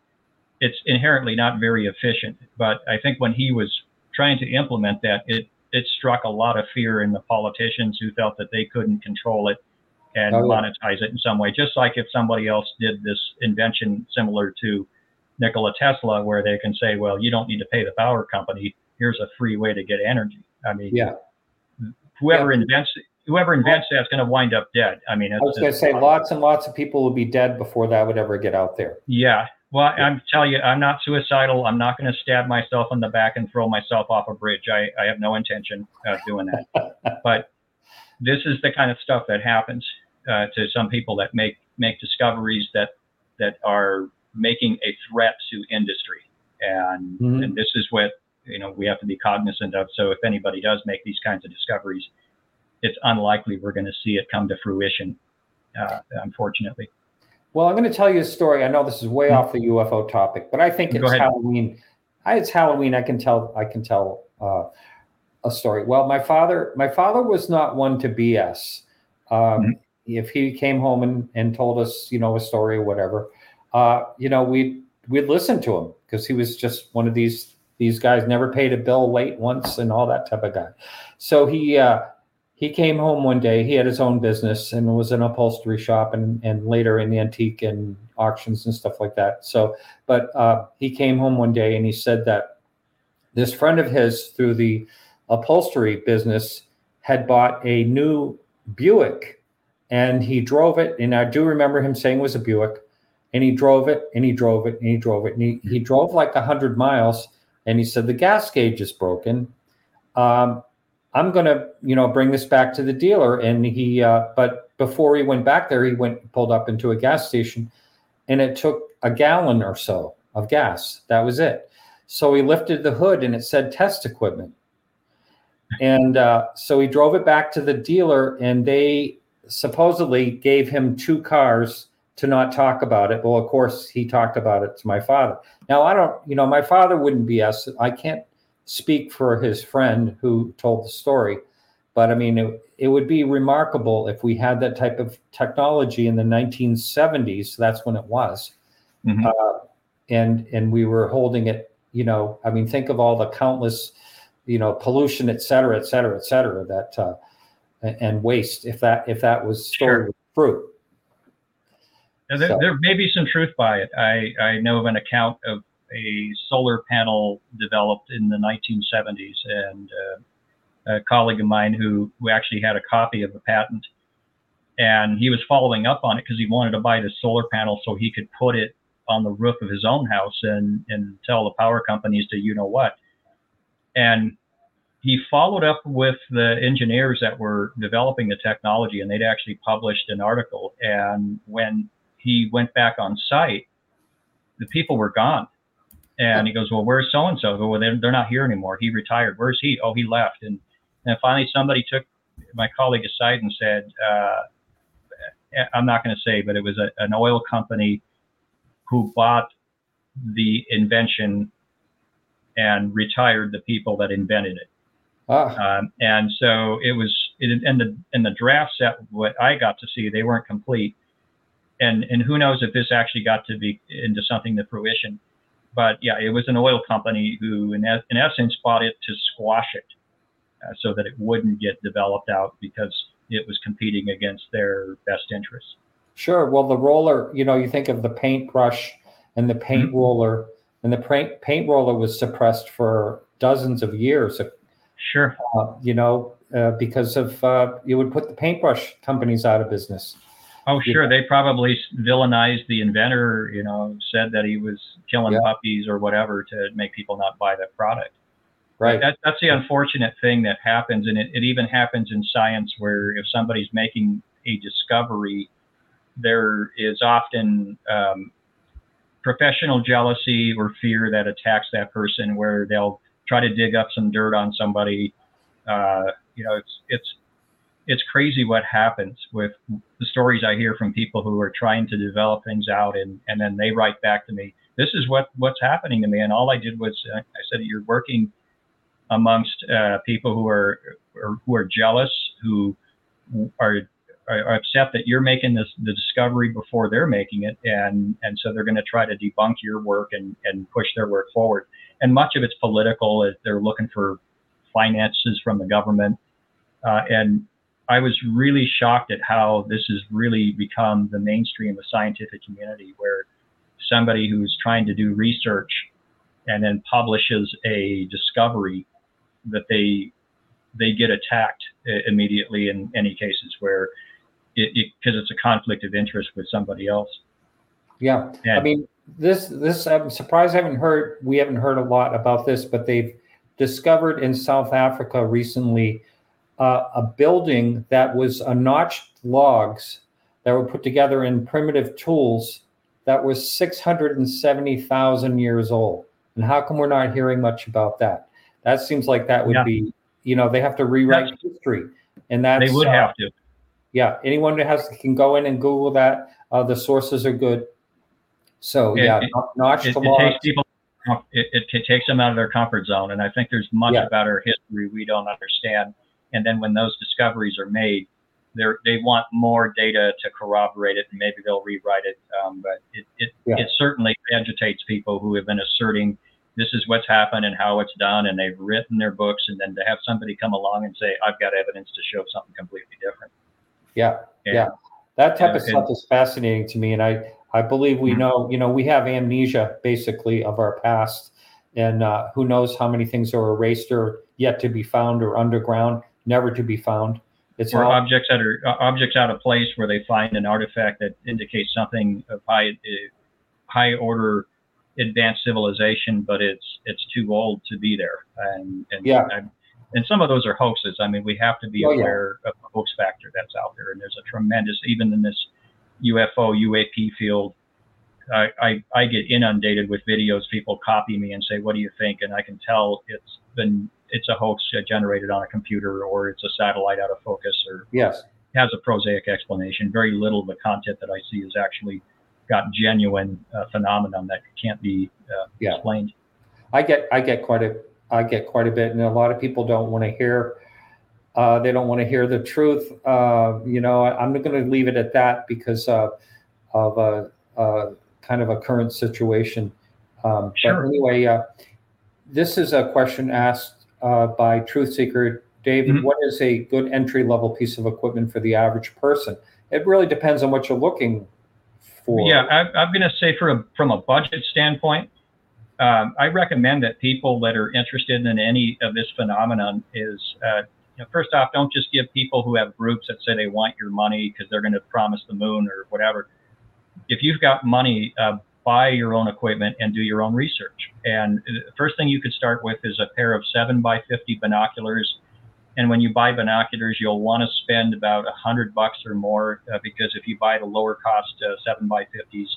it's inherently not very efficient. But I think when he was trying to implement that, it, it struck a lot of fear in the politicians who felt that they couldn't control it and Oh, yeah. monetize it in some way. Just like if somebody else did this invention similar to Nikola Tesla, where they can say, well, you don't need to pay the power company. Here's a free way to get energy. I mean, Yeah. whoever invents whoever invents that's going to wind up dead. I mean, I was going to say lots and lots of people will be dead before that would ever get out there. Yeah. Well, I'm telling you, I'm not suicidal. I'm not going to stab myself in the back and throw myself off a bridge. I, I have no intention of doing that. but this is the kind of stuff that happens uh, to some people that make make discoveries that that are making a threat to industry, and Mhm. and this is what you know we have to be cognizant of. So if anybody does make these kinds of discoveries, it's unlikely we're going to see it come to fruition. Uh, unfortunately. Well, I'm going to tell you a story. I know this is way off the UFO topic, but I think Go it's ahead. Halloween. I, it's Halloween. I can tell. I can tell uh, a story. Well, my father. My father was not one to BS. Um, Mhm. If he came home and, and told us, you know, a story or whatever, uh, you know, we we'd listen to him because he was just one of these these guys. Never paid a bill late once and all that type of guy. So he. Uh, he came home one day. He had his own business and it was an upholstery shop and, and later in the antique and auctions and stuff like that. So, but uh, he came home one day and he said that this friend of his through the upholstery business had bought a new Buick and he drove it. And I do remember him saying it was a Buick and he drove it and he drove it and he drove it and he, he drove like a hundred miles and he said the gas gauge is broken. Um, I'm going to, you know, bring this back to the dealer. And he, uh, but before he went back there, he went pulled up into a gas station, and it took a gallon or so of gas. That was it. So he lifted the hood, and it said test equipment. And uh, so he drove it back to the dealer, and they supposedly gave him two cars to not talk about it. Well, of course, he talked about it to my father. Now, I don't, you know, my father wouldn't BS. I can't speak for his friend who told the story, but I mean, it, it would be remarkable if we had that type of technology in the 1970s. That's when it was, Mhm. uh, and and we were holding it. You know, I mean, think of all the countless, you know, pollution, et cetera, et cetera, et cetera, that uh, and waste. If that if that was stored Sure. with fruit, Now, There, So- there may be some truth by it. I, I know of an account of a solar panel developed in the 1970s, and uh, a colleague of mine who, who actually had a copy of the patent, and he was following up on it because he wanted to buy the solar panel so he could put it on the roof of his own house and, and tell the power companies to you know what. And he followed up with the engineers that were developing the technology, and they'd actually published an article. And when he went back on site, the people were gone. And he goes, Well, where's so and so? Well, they're, they're not here anymore. He retired. Where's he? Oh, he left. And, and finally, somebody took my colleague aside and said, uh, I'm not going to say, but it was a, an oil company who bought the invention and retired the people that invented it. ah, Um, and so it was in, in the in the draft set. What I got to see, they weren't complete, and and who knows if this actually got to be into something to fruition. But yeah, it was an oil company who, in, in essence, bought it to squash it, uh, so that it wouldn't get developed out because it was competing against their best interests. Sure. Well, the roller, you know, you think of the paintbrush and the paint roller, and the paint paint roller was suppressed for dozens of years. Sure. Uh, you know, uh, because of uh, you would put the paintbrush companies out of business. Oh, Yeah. sure. They probably villainized the inventor. You know, said that he was killing Yeah. puppies or whatever to make people not buy that product. Right. That, that's the unfortunate thing that happens, and it, it even happens in science where if somebody's making a discovery, there is often um, professional jealousy or fear that attacks that person, where they'll try to dig up some dirt on somebody. Uh, you know, it's it's it's crazy what happens with the stories I hear from people who are trying to develop things out, and and then they write back to me, "This is what what's happening to me," and all I did was uh, I said, "You're working." amongst uh, people who are or who are jealous, who are are upset that you're making this the discovery before they're making it, and and so they're going to try to debunk your work and and push their work forward. And much of it's political. They're looking for finances from the government, uh, and I was really shocked at how this has really become the mainstream of the scientific community, where somebody who's trying to do research and then publishes a discovery that they they get attacked immediately in any cases where it because it, it's a conflict of interest with somebody else. Yeah, and, I mean this this I'm surprised I haven't heard we haven't heard a lot about this, but they've discovered in South Africa recently uh, a building that was a notched logs that were put together in primitive tools that was 670,000 years old. And how come we're not hearing much about that? That seems like that would yeah. be, you know, they have to rewrite that's, history. And that they would uh, have to. Yeah. Anyone that has can go in and Google that. Uh, the sources are good. So, it, yeah, it, notch it, it takes people, it, it, takes them out of their comfort zone. And I think there's much yeah. about our history we don't understand. And then when those discoveries are made, they they want more data to corroborate it, and maybe they'll rewrite it. Um, but it it, yeah. it certainly agitates people who have been asserting this is what's happened and how it's done, and they've written their books, and then to have somebody come along and say, "I've got evidence to show something completely different." Yeah, and, yeah, that type and, of stuff and, is fascinating to me, and I I believe we mm-hmm. know you know we have amnesia basically of our past, and uh, who knows how many things are erased or yet to be found or underground, never to be found. It's or all, objects that are uh, objects out of place where they find an artifact that indicates something of high uh, high order advanced civilization, but it's it's too old to be there. And, and yeah. And, and some of those are hoaxes. I mean, we have to be oh, aware yeah. of the hoax factor that's out there. And there's a tremendous, even in this UFO UAP field, I, I, I get inundated with videos. People copy me and say, "What do you think?" And I can tell it's been it's a hoax generated on a computer or it's a satellite out of focus or yes has a prosaic explanation. Very little of the content that I see is actually got genuine uh, phenomenon that can't be uh, yeah. explained. I get I get quite a I get quite a bit, and a lot of people don't want to hear. Uh, they don't want to hear the truth. Uh, you know, I, am going to leave it at that because of a, a, kind of a current situation. Um, sure. But anyway, uh, this is a question asked uh, by Truth Seeker. David, mm-hmm. what is a good entry level piece of equipment for the average person? It really depends on what you're looking for. Yeah, I, am going to say for a, from a budget standpoint, um, I recommend that people that are interested in any of this phenomenon is, uh, you know, first off, don't just give people who have groups that say they want your money because they're going to promise the moon or whatever. If you've got money, uh, buy your own equipment and do your own research. And the first thing you could start with is a pair of 7 by 50 binoculars. And when you buy binoculars, you'll want to spend about 100 bucks or more uh, because if you buy the lower cost uh, 7 by 50s,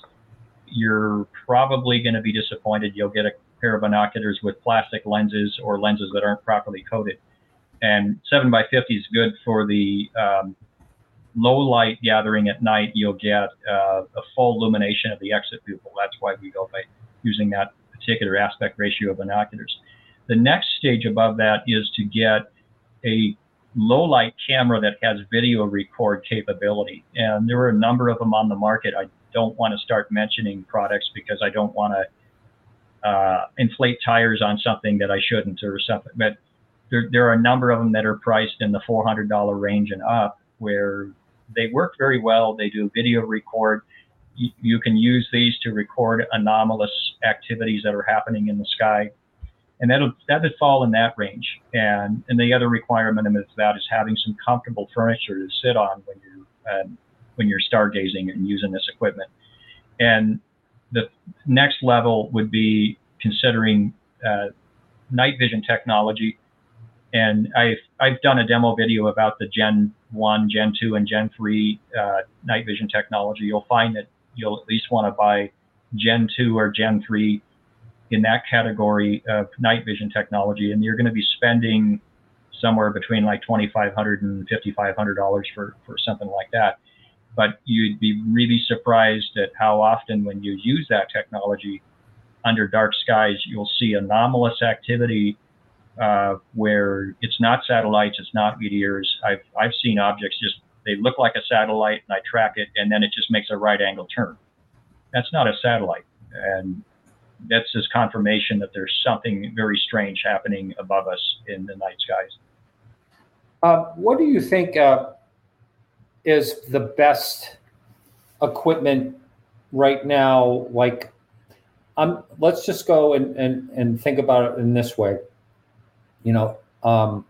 you're probably going to be disappointed. You'll get a pair of binoculars with plastic lenses or lenses that aren't properly coated. And 7 by 50 is good for the um, low light gathering at night, you'll get uh, a full illumination of the exit pupil. That's why we go by using that particular aspect ratio of binoculars. The next stage above that is to get a low light camera that has video record capability. And there are a number of them on the market. I don't want to start mentioning products because I don't want to uh, inflate tires on something that I shouldn't or something. But there, there are a number of them that are priced in the $400 range and up where they work very well. They do video record. You, you can use these to record anomalous activities that are happening in the sky, and that'll that would fall in that range. And and the other requirement of that is having some comfortable furniture to sit on when you're uh, when you're stargazing and using this equipment. And the next level would be considering uh, night vision technology. And I've I've done a demo video about the Gen 1, Gen 2, and Gen 3 uh, night vision technology, you'll find that you'll at least want to buy Gen 2 or Gen 3 in that category of night vision technology, and you're going to be spending somewhere between like $2,500 and $5,500 for, for something like that. But you'd be really surprised at how often, when you use that technology under dark skies, you'll see anomalous activity uh, where it's not satellites, it's not meteors. I've I've seen objects just they look like a satellite, and I track it, and then it just makes a right angle turn. That's not a satellite, and that's just confirmation that there's something very strange happening above us in the night skies. Uh, what do you think uh, is the best equipment right now? Like, um, let's just go and, and, and think about it in this way. You know, um,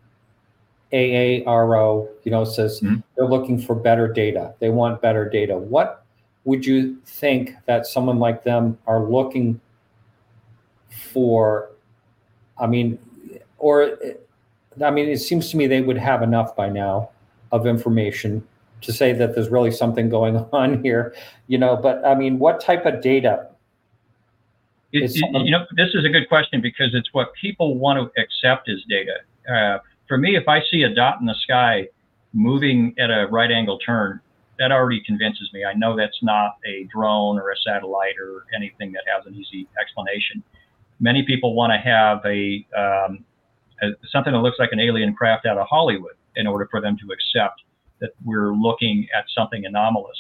AARO, you know, says Mhm. they're looking for better data. They want better data. What would you think that someone like them are looking for? I mean, or I mean, it seems to me they would have enough by now of information to say that there's really something going on here, you know. But I mean, what type of data? It, you know, this is a good question because it's what people want to accept as data. Uh, for me, if I see a dot in the sky moving at a right angle turn, that already convinces me. I know that's not a drone or a satellite or anything that has an easy explanation. Many people want to have a, um, a something that looks like an alien craft out of Hollywood in order for them to accept that we're looking at something anomalous.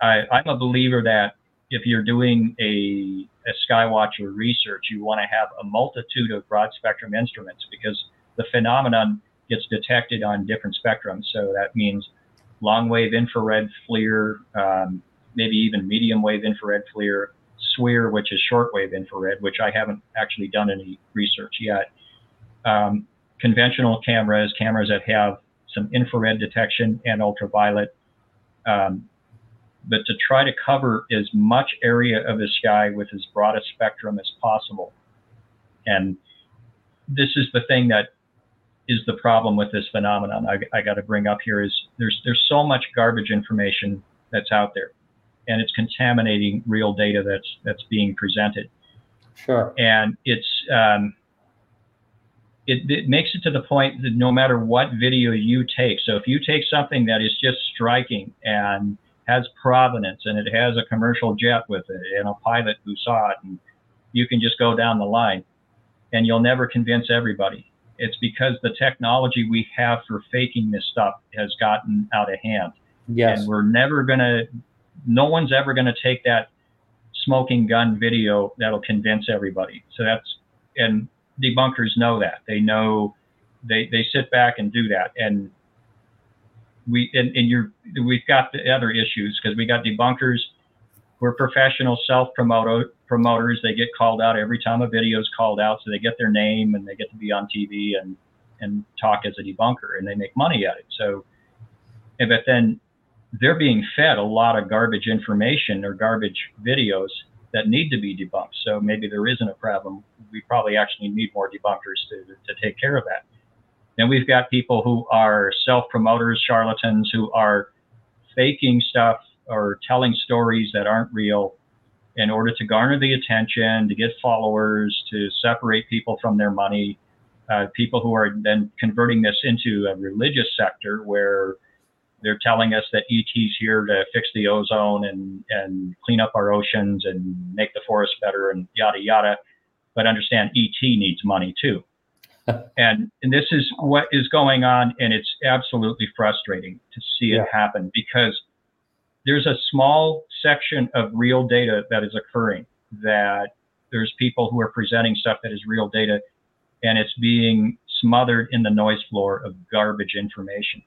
I, I'm a believer that if you're doing a, a Skywatcher research, you want to have a multitude of broad spectrum instruments because the phenomenon gets detected on different spectrums. So that means long wave infrared FLIR, um, maybe even medium wave infrared FLIR, SWIR, which is short wave infrared, which I haven't actually done any research yet. Um, conventional cameras, cameras that have some infrared detection and ultraviolet. Um, but to try to cover as much area of the sky with as broad a spectrum as possible. And this is the thing that is the problem with this phenomenon. I, I got to bring up here is there's there's so much garbage information that's out there, and it's contaminating real data that's that's being presented Sure. and it's um, it, it makes it to the point that no matter what video you take, so if you take something that is just striking and has provenance and it has a commercial jet with it and a pilot who saw it, and you can just go down the line, and you'll never convince everybody. It's because the technology we have for faking this stuff has gotten out of hand Yes. and we're never gonna no one's ever gonna take that smoking gun video that'll convince everybody so that's and debunkers know that they know they they sit back and do that and we and, and you're we've got the other issues because we got debunkers we're professional self promoter promoters they get called out every time a video is called out so they get their name and they get to be on tv and and talk as a debunker and they make money at it so eh, but then they're being fed a lot of garbage information or garbage videos that need to be debunked. So maybe there isn't a problem. We probably actually need more debunkers to, to take care of that. Then we've got people who are self promoters, charlatans, who are faking stuff or telling stories that aren't real in order to garner the attention, to get followers, to separate people from their money. Uh, people who are then converting this into a religious sector where they're telling us that ET's here to fix the ozone and, and clean up our oceans and make the forest better and yada yada. But understand ET needs money too. and and this is what is going on, and it's absolutely frustrating to see Yeah. it happen because there's a small section of real data that is occurring that there's people who are presenting stuff that is real data and it's being smothered in the noise floor of garbage information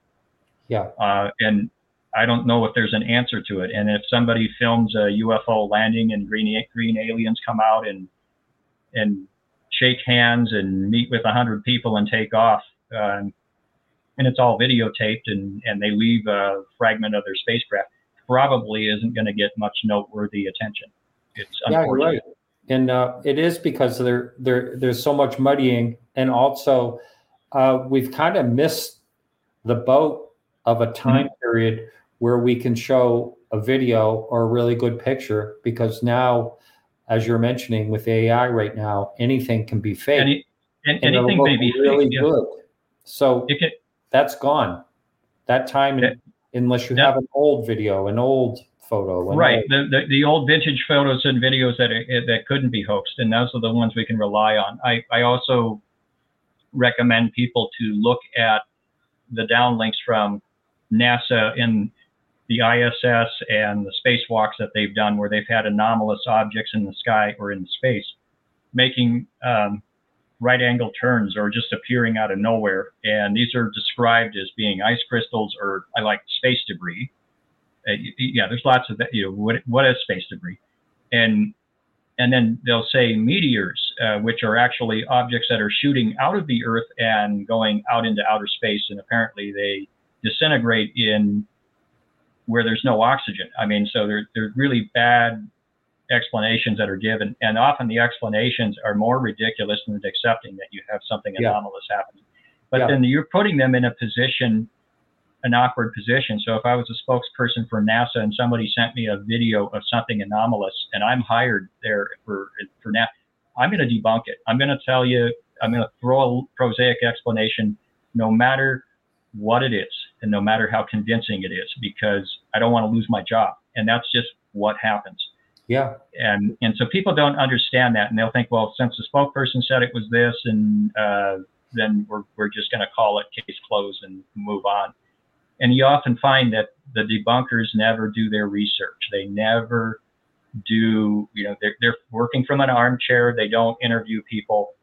Yeah. uh, and I don't know if there's an answer to it. And if somebody films a UFO landing and green green aliens come out and and shake hands and meet with a hundred people and take off, um, and it's all videotaped and and they leave a fragment of their spacecraft, probably isn't going to get much noteworthy attention. It's Yeah, unfortunate. right. And uh, it is because there, there, there's so much muddying, and also uh, we've kind of missed the boat of a time period where we can show a video or a really good picture. Because now, as you're mentioning with AI right now, anything can be fake, Any, and, and anything may be really fake, yeah. good. So It can, that's gone. That time, Yeah. unless you Yeah. have an old video, an old photo, an right old- the, the the old vintage photos and videos that are, that couldn't be hoaxed and those are the ones we can rely on i i also recommend people to look at the downlinks from NASA in the ISS and the spacewalks that they've done, where they've had anomalous objects in the sky or in space, making um, right angle turns or just appearing out of nowhere. And these are described as being ice crystals or I like space debris. Uh, yeah, there's lots of that. You know, what, what is space debris? And and then they'll say meteors, uh, which are actually objects that are shooting out of the Earth and going out into outer space, and apparently they disintegrate in where there's no oxygen. I mean, so there, there's really bad explanations that are given, and often the explanations are more ridiculous than accepting that you have something Yeah. anomalous happening. But Yeah. then you're putting them in a position, an awkward position. So if I was a spokesperson for NASA and somebody sent me a video of something anomalous, and I'm hired there for for NASA, I'm going to debunk it. I'm going to tell you. I'm going to throw a prosaic explanation, no matter what it is, and no matter how convincing it is, because I don't want to lose my job. And that's just what happens Yeah. and and so people don't understand that, and they'll think, well, since the spokesperson said it was this, and uh, then we're we're just going to call it case closed and move on. And you often find that the debunkers never do their research. They never do, you know, they're they're working from an armchair. They don't interview people.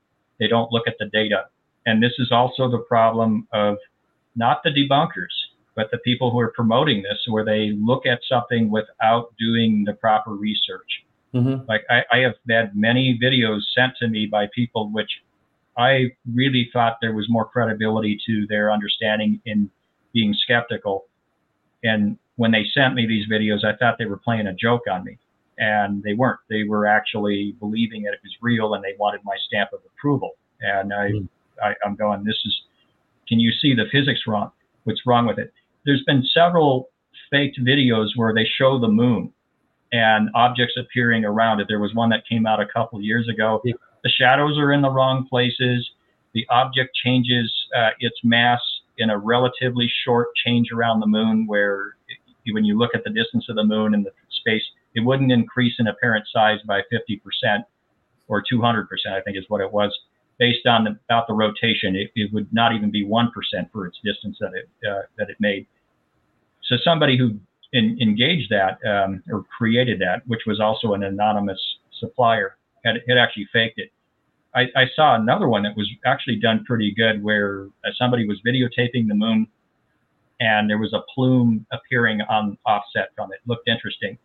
They don't look at the data. And this is also the problem of not the debunkers, but the people who are promoting this, where they look at something without doing the proper research. hmm Like I, I have had many videos sent to me by people which I really thought there was more credibility to their understanding in being skeptical. And when they sent me these videos, I thought they were playing a joke on me. And they weren't. They were actually believing that it was real and they wanted my stamp of approval. And I, Mm. I I'm going, this is, can you see the physics wrong? What's wrong with it? There's been several faked videos where they show the moon and objects appearing around it. There was one that came out a couple years ago. Yeah. The shadows are in the wrong places. The object changes uh, its mass in a relatively short change around the moon, where it, when you look at the distance of the moon and the space, it wouldn't increase in apparent size by 50% or 200%, I think is what it was, based on the, about the rotation. It, it would not even be 1% for its distance that it, uh, that it made. So somebody who in, engaged that um, or created that, which was also an anonymous supplier, had, had actually faked it. I, I saw another one that was actually done pretty good where uh, somebody was videotaping the moon and there was a plume appearing on offset from it. Looked interesting.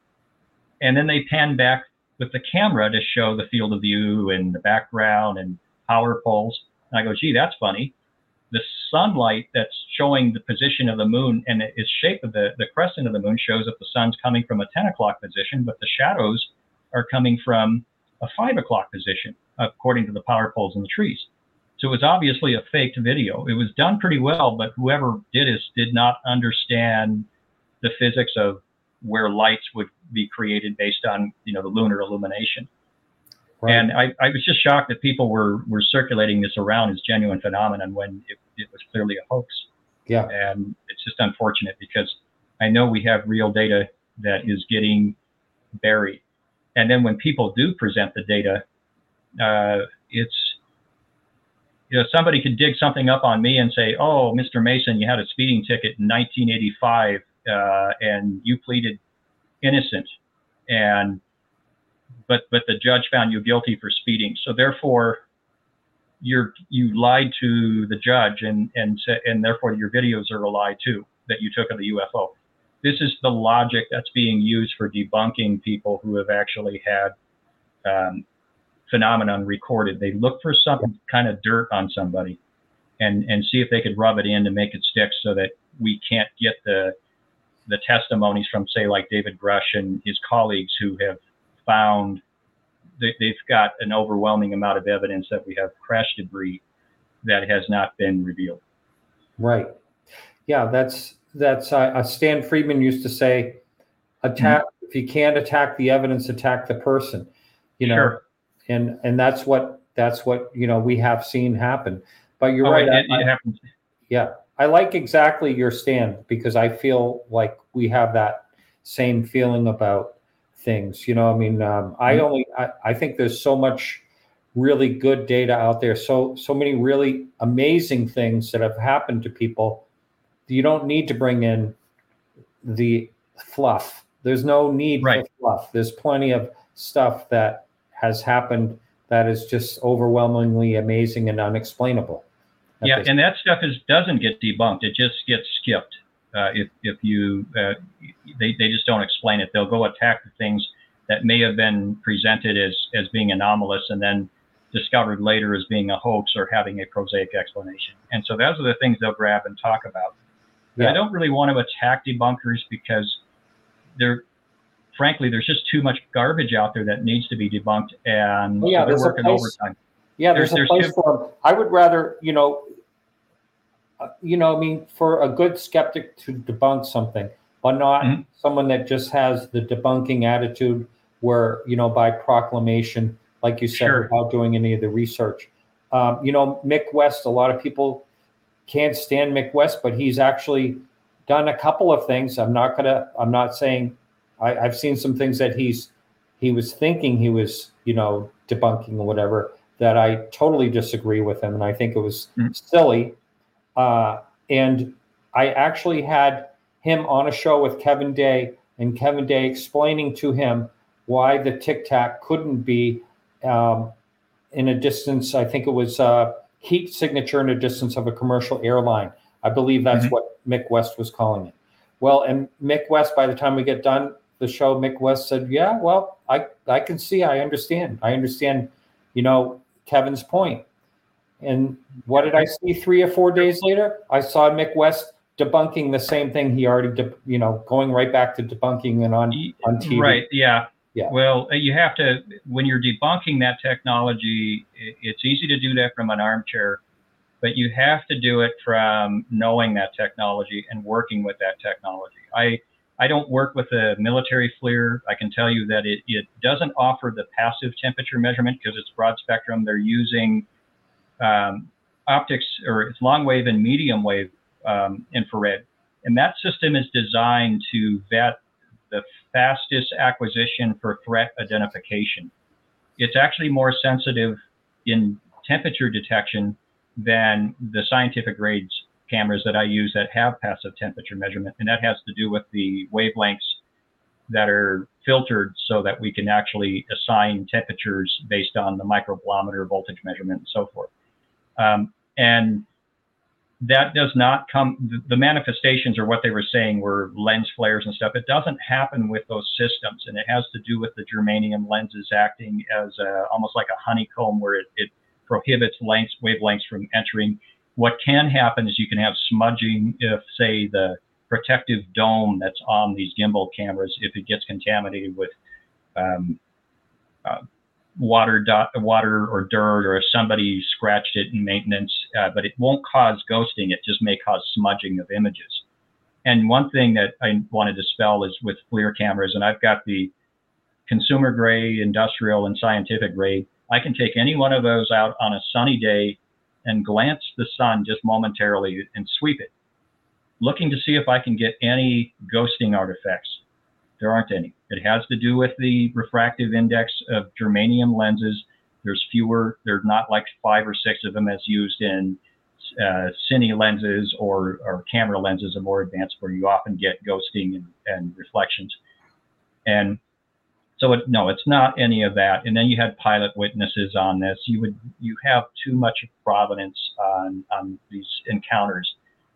And then they panned back with the camera to show the field of view and the background and power poles. And I go, gee, that's funny the sunlight that's showing the position of the moon and its shape of the, the crescent of the moon shows that the sun's coming from a 10 o'clock position, but the shadows are coming from a 5 o'clock position, according to the power poles in the trees. So it was obviously a faked video. It was done pretty well, but whoever did this did not understand the physics of where lights would be created based on, you know, the lunar illumination. Right. And I, I was just shocked that people were, were circulating this around as genuine phenomenon when it, it was clearly a hoax. yeah. And it's just unfortunate because I know we have real data that is getting buried. And then when people do present the data, uh, it's, you know, somebody could dig something up on me and say, oh, Mr. Mason, you had a speeding ticket in 1985 uh, and you pleaded innocent. And but but the judge found you guilty for speeding. So therefore, you're you lied to the judge, and and and therefore your videos are a lie too that you took of the UFO. This is the logic that's being used for debunking people who have actually had um, phenomenon recorded. They look for some kind of dirt on somebody, and and see if they could rub it in to make it stick, so that we can't get the the testimonies from say like David Grusch and his colleagues who have found they, they've got an overwhelming amount of evidence that we have crash debris that has not been revealed. Right. Yeah, that's that's uh, uh, Stan Friedman used to say, attack if you can't attack the evidence, attack the person. You know, Sure. and and that's what that's what you know we have seen happen. But you're Oh, right. it, I- it happens. yeah, I like exactly your stand because I feel like we have that same feeling about things. You know, I mean, um, I Mhm. only I, I think there's so much really good data out there, so so many really amazing things that have happened to people you don't need to bring in the fluff. There's no need Right. for fluff. There's plenty of stuff that has happened that is just overwhelmingly amazing and unexplainable. Yeah, and that stuff is doesn't get debunked. It just gets skipped. Uh, if if you uh, they they just don't explain it. They'll go attack the things that may have been presented as as being anomalous and then discovered later as being a hoax or having a prosaic explanation. And so those are the things they'll grab and talk about. And I don't really want to attack debunkers because they're frankly there's just too much garbage out there that needs to be debunked and Oh, yeah, so they're working place- overtime. Yeah, there's, There's- a there's place for them. I would rather, you know, you know, I mean, for a good skeptic to debunk something, but not Mhm. someone that just has the debunking attitude where, you know, by proclamation, like you said, Sure. without doing any of the research. Um, you know, Mick West, a lot of people can't stand Mick West, but he's actually done a couple of things. I'm not gonna, I'm not saying I, I've seen some things that he's he was thinking he was, you know, debunking or whatever that I totally disagree with him, and I think it was Mhm. silly. Uh, and I actually had him on a show with Kevin Day, and Kevin Day explaining to him why the Tic Tac couldn't be um, in a distance. I think it was uh, heat signature in a distance of a commercial airline. I believe that's Mhm. what Mick West was calling it. Well, and Mick West, by the time we get done the show, Mick West said, "Yeah, well, I I can see, I understand, I understand, you know, Kevin's point." And what did I see three or four days later? I saw Mick West debunking the same thing he already, de- you know, going right back to debunking and on on TV. Right. Yeah. Yeah. Well, uh, you have to when you're debunking that technology. It's easy to do that from an armchair, but you have to do it from knowing that technology and working with that technology. I I don't work with a military FLIR. I can tell you that it, it doesn't offer the passive temperature measurement because it's broad spectrum. They're using um, optics or it's long wave and medium wave um, infrared. And that system is designed to vet the fastest acquisition for threat identification. It's actually more sensitive in temperature detection than the scientific grades cameras that I use that have passive temperature measurement. And that has to do with the wavelengths that are filtered so that we can actually assign temperatures based on the microbolometer voltage measurement and so forth. Um, and that does not come, the, manifestations or what they were saying were lens flares and stuff. It doesn't happen with those systems. And it has to do with the germanium lenses acting as a, almost like a honeycomb where it, it prohibits lengths, wavelengths from entering. What can happen is you can have smudging if, say, the protective dome that's on these gimbal cameras, if it gets contaminated with um, uh, water, dot, water or dirt, or if somebody scratched it in maintenance, uh, but it won't cause ghosting. It just may cause smudging of images. And one thing that I wanted to spell is with FLIR cameras, and I've got the consumer grade, industrial, and scientific grade. I can take any one of those out on a sunny day and glance the sun just momentarily and sweep it, looking to see if I can get any ghosting artifacts. There aren't any. It has to do with the refractive index of germanium lenses. There's fewer, there's not like five or six of them as used in uh, cine lenses or, or camera lenses are more advanced where you often get ghosting and, and reflections. And so it, no, it's not any of that. And then you had pilot witnesses on this. You would you have too much provenance on on these encounters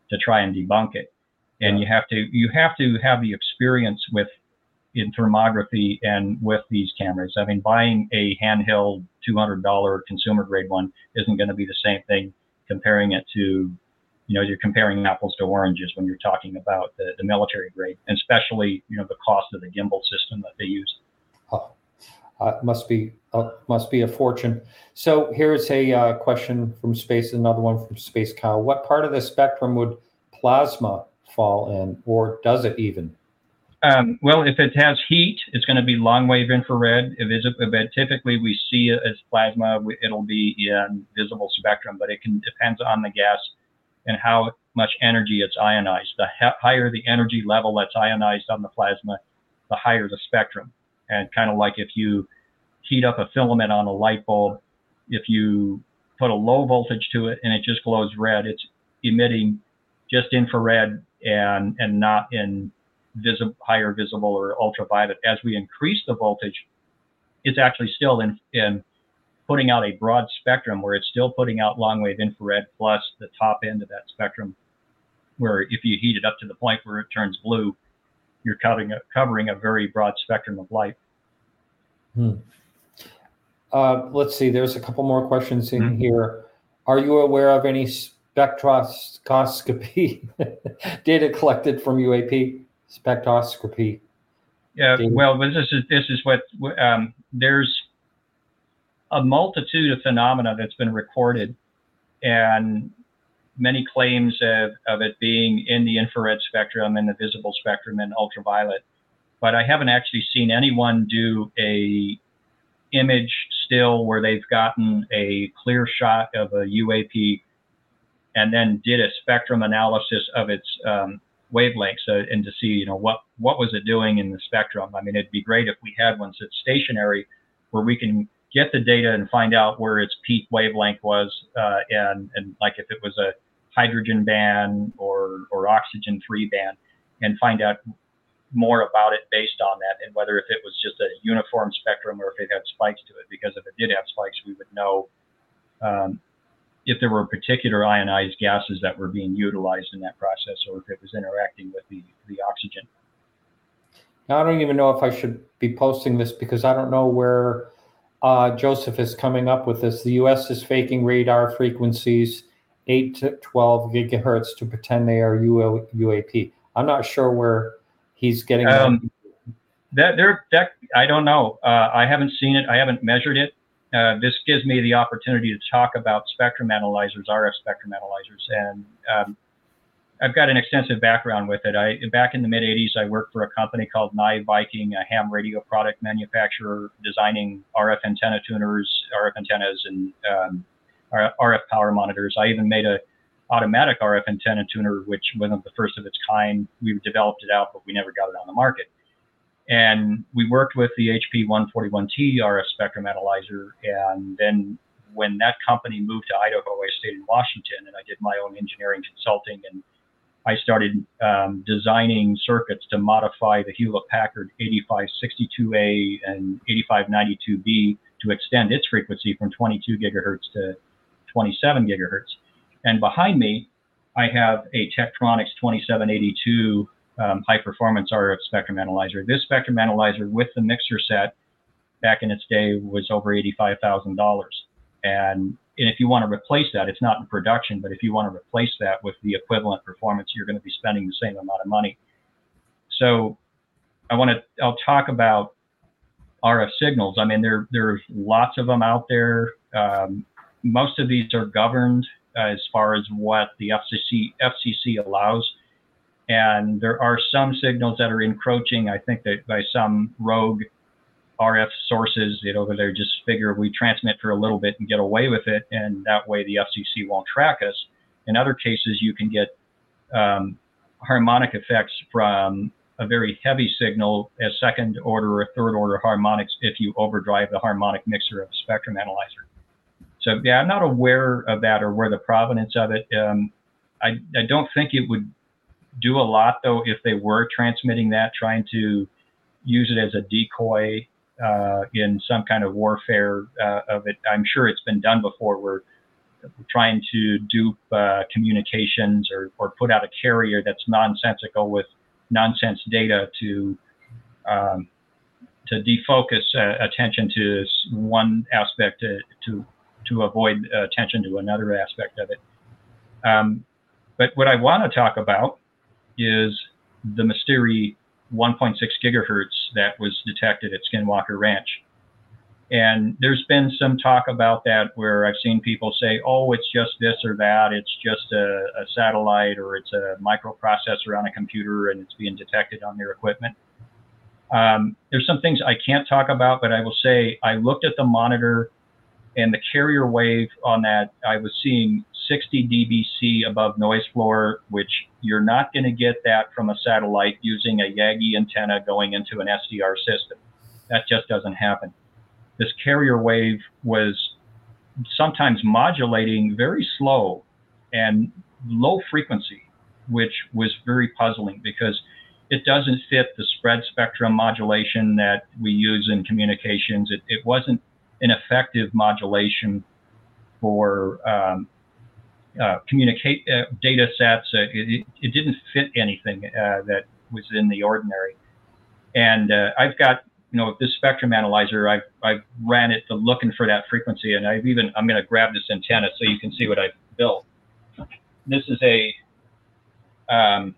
to try and debunk it. And you have to you have to have the experience with in thermography and with these cameras. I mean, buying a handheld $200 consumer grade one isn't going to be the same thing comparing it to, you know, you're comparing apples to oranges when you're talking about the, the military grade, and especially, you know, the cost of the gimbal system that they use. Oh, uh, must be uh, must be a fortune. So here's a uh, question from space. Another one from Space Cow. What part of the spectrum would plasma fall in, or does it even? Um, well, if it has heat, it's going to be long wave infrared. If it's if it, typically we see it as plasma, it'll be in visible spectrum, but it can depends on the gas and how much energy it's ionized. The higher the energy level that's ionized on the plasma, the higher the spectrum. And kind of like if you heat up a filament on a light bulb, if you put a low voltage to it and it just glows red, it's emitting just infrared and and not in visible, higher visible or ultraviolet. As we increase the voltage, it's actually still in, in putting out a broad spectrum where it's still putting out long wave infrared plus the top end of that spectrum, where if you heat it up to the point where it turns blue, you're covering a, covering a very broad spectrum of light. Hmm. Uh, let's see, there's a couple more questions in mm-hmm. here. Are you aware of any spectroscopy data collected from UAP? Spectroscopy. Yeah, data? well, this is this is what um, there's a multitude of phenomena that's been recorded, and many claims of, of it being in the infrared spectrum and the visible spectrum and ultraviolet. But I haven't actually seen anyone do a image still where they've gotten a clear shot of a UAP and then did a spectrum analysis of its um, wavelengths uh, and to see, you know, what what was it doing in the spectrum. I mean, it'd be great if we had one that's stationary, where we can get the data and find out where its peak wavelength was, uh, and and like if it was a hydrogen band or or oxygen free band, and find out more about it based on that and whether if it was just a uniform spectrum or if it had spikes to it. Because if it did have spikes, we would know um, if there were particular ionized gases that were being utilized in that process or if it was interacting with the, the oxygen. Now, I don't even know if I should be posting this because I don't know where uh, Joseph is coming up with this. The US is faking radar frequencies 8 to 12 gigahertz to pretend they are UAP. I'm not sure where he's getting um, that. There, that I don't know. Uh, I haven't seen it. I haven't measured it. Uh, this gives me the opportunity to talk about spectrum analyzers, RF spectrum analyzers, and um, I've got an extensive background with it. I back in the mid '80s, I worked for a company called Nye Viking, a ham radio product manufacturer, designing RF antenna tuners, RF antennas, and um, RF power monitors. I even made a automatic RF antenna tuner, which wasn't the first of its kind. We developed it out, but we never got it on the market. And we worked with the HP 141T RF spectrum analyzer. And then when that company moved to Idaho, I stayed in Washington and I did my own engineering consulting. And I started um, designing circuits to modify the Hewlett Packard 8562A and 8592B to extend its frequency from 22 gigahertz to 27 gigahertz. And behind me, I have a Tektronix 2782 um, high performance RF spectrum analyzer. This spectrum analyzer with the mixer set back in its day was over $85,000. And, if you want to replace that, it's not in production, but if you want to replace that with the equivalent performance, you're going to be spending the same amount of money. So I want to, I'll talk about RF signals. I mean, there, there's lots of them out there. Um, most of these are governed uh, as far as what the FCC, FCC allows. And there are some signals that are encroaching, I think that by some rogue RF sources, you know, they just figure we transmit for a little bit and get away with it, and that way the FCC won't track us. In other cases, you can get um, harmonic effects from a very heavy signal as second order or third order harmonics if you overdrive the harmonic mixer of a spectrum analyzer. So yeah, I'm not aware of that or where the provenance of it. Um, I, I don't think it would do a lot though if they were transmitting that, trying to use it as a decoy uh, in some kind of warfare uh, of it. I'm sure it's been done before we're trying to dupe uh, communications or, or put out a carrier that's nonsensical with nonsense data to um, to defocus uh, attention to one aspect to, to to avoid attention to another aspect of it. Um, but what I want to talk about is the Mysteri 1.6 gigahertz that was detected at Skinwalker Ranch. And there's been some talk about that where I've seen people say, oh, it's just this or that. It's just a, a satellite or it's a microprocessor on a computer and it's being detected on their equipment. Um, there's some things I can't talk about, but I will say I looked at the monitor and the carrier wave on that, I was seeing 60 dBc above noise floor, which you're not going to get that from a satellite using a Yagi antenna going into an SDR system. That just doesn't happen. This carrier wave was sometimes modulating very slow and low frequency. which was very puzzling because it doesn't fit the spread spectrum modulation that we use in communications. It, it wasn't an effective modulation for um, uh, communicate uh, data sets. Uh, it, it, didn't fit anything uh, that was in the ordinary. And I've got, you know, this spectrum analyzer, I've, I've ran it to looking for that frequency. And I've even, I'm going to grab this antenna so you can see what I've built. This is a um,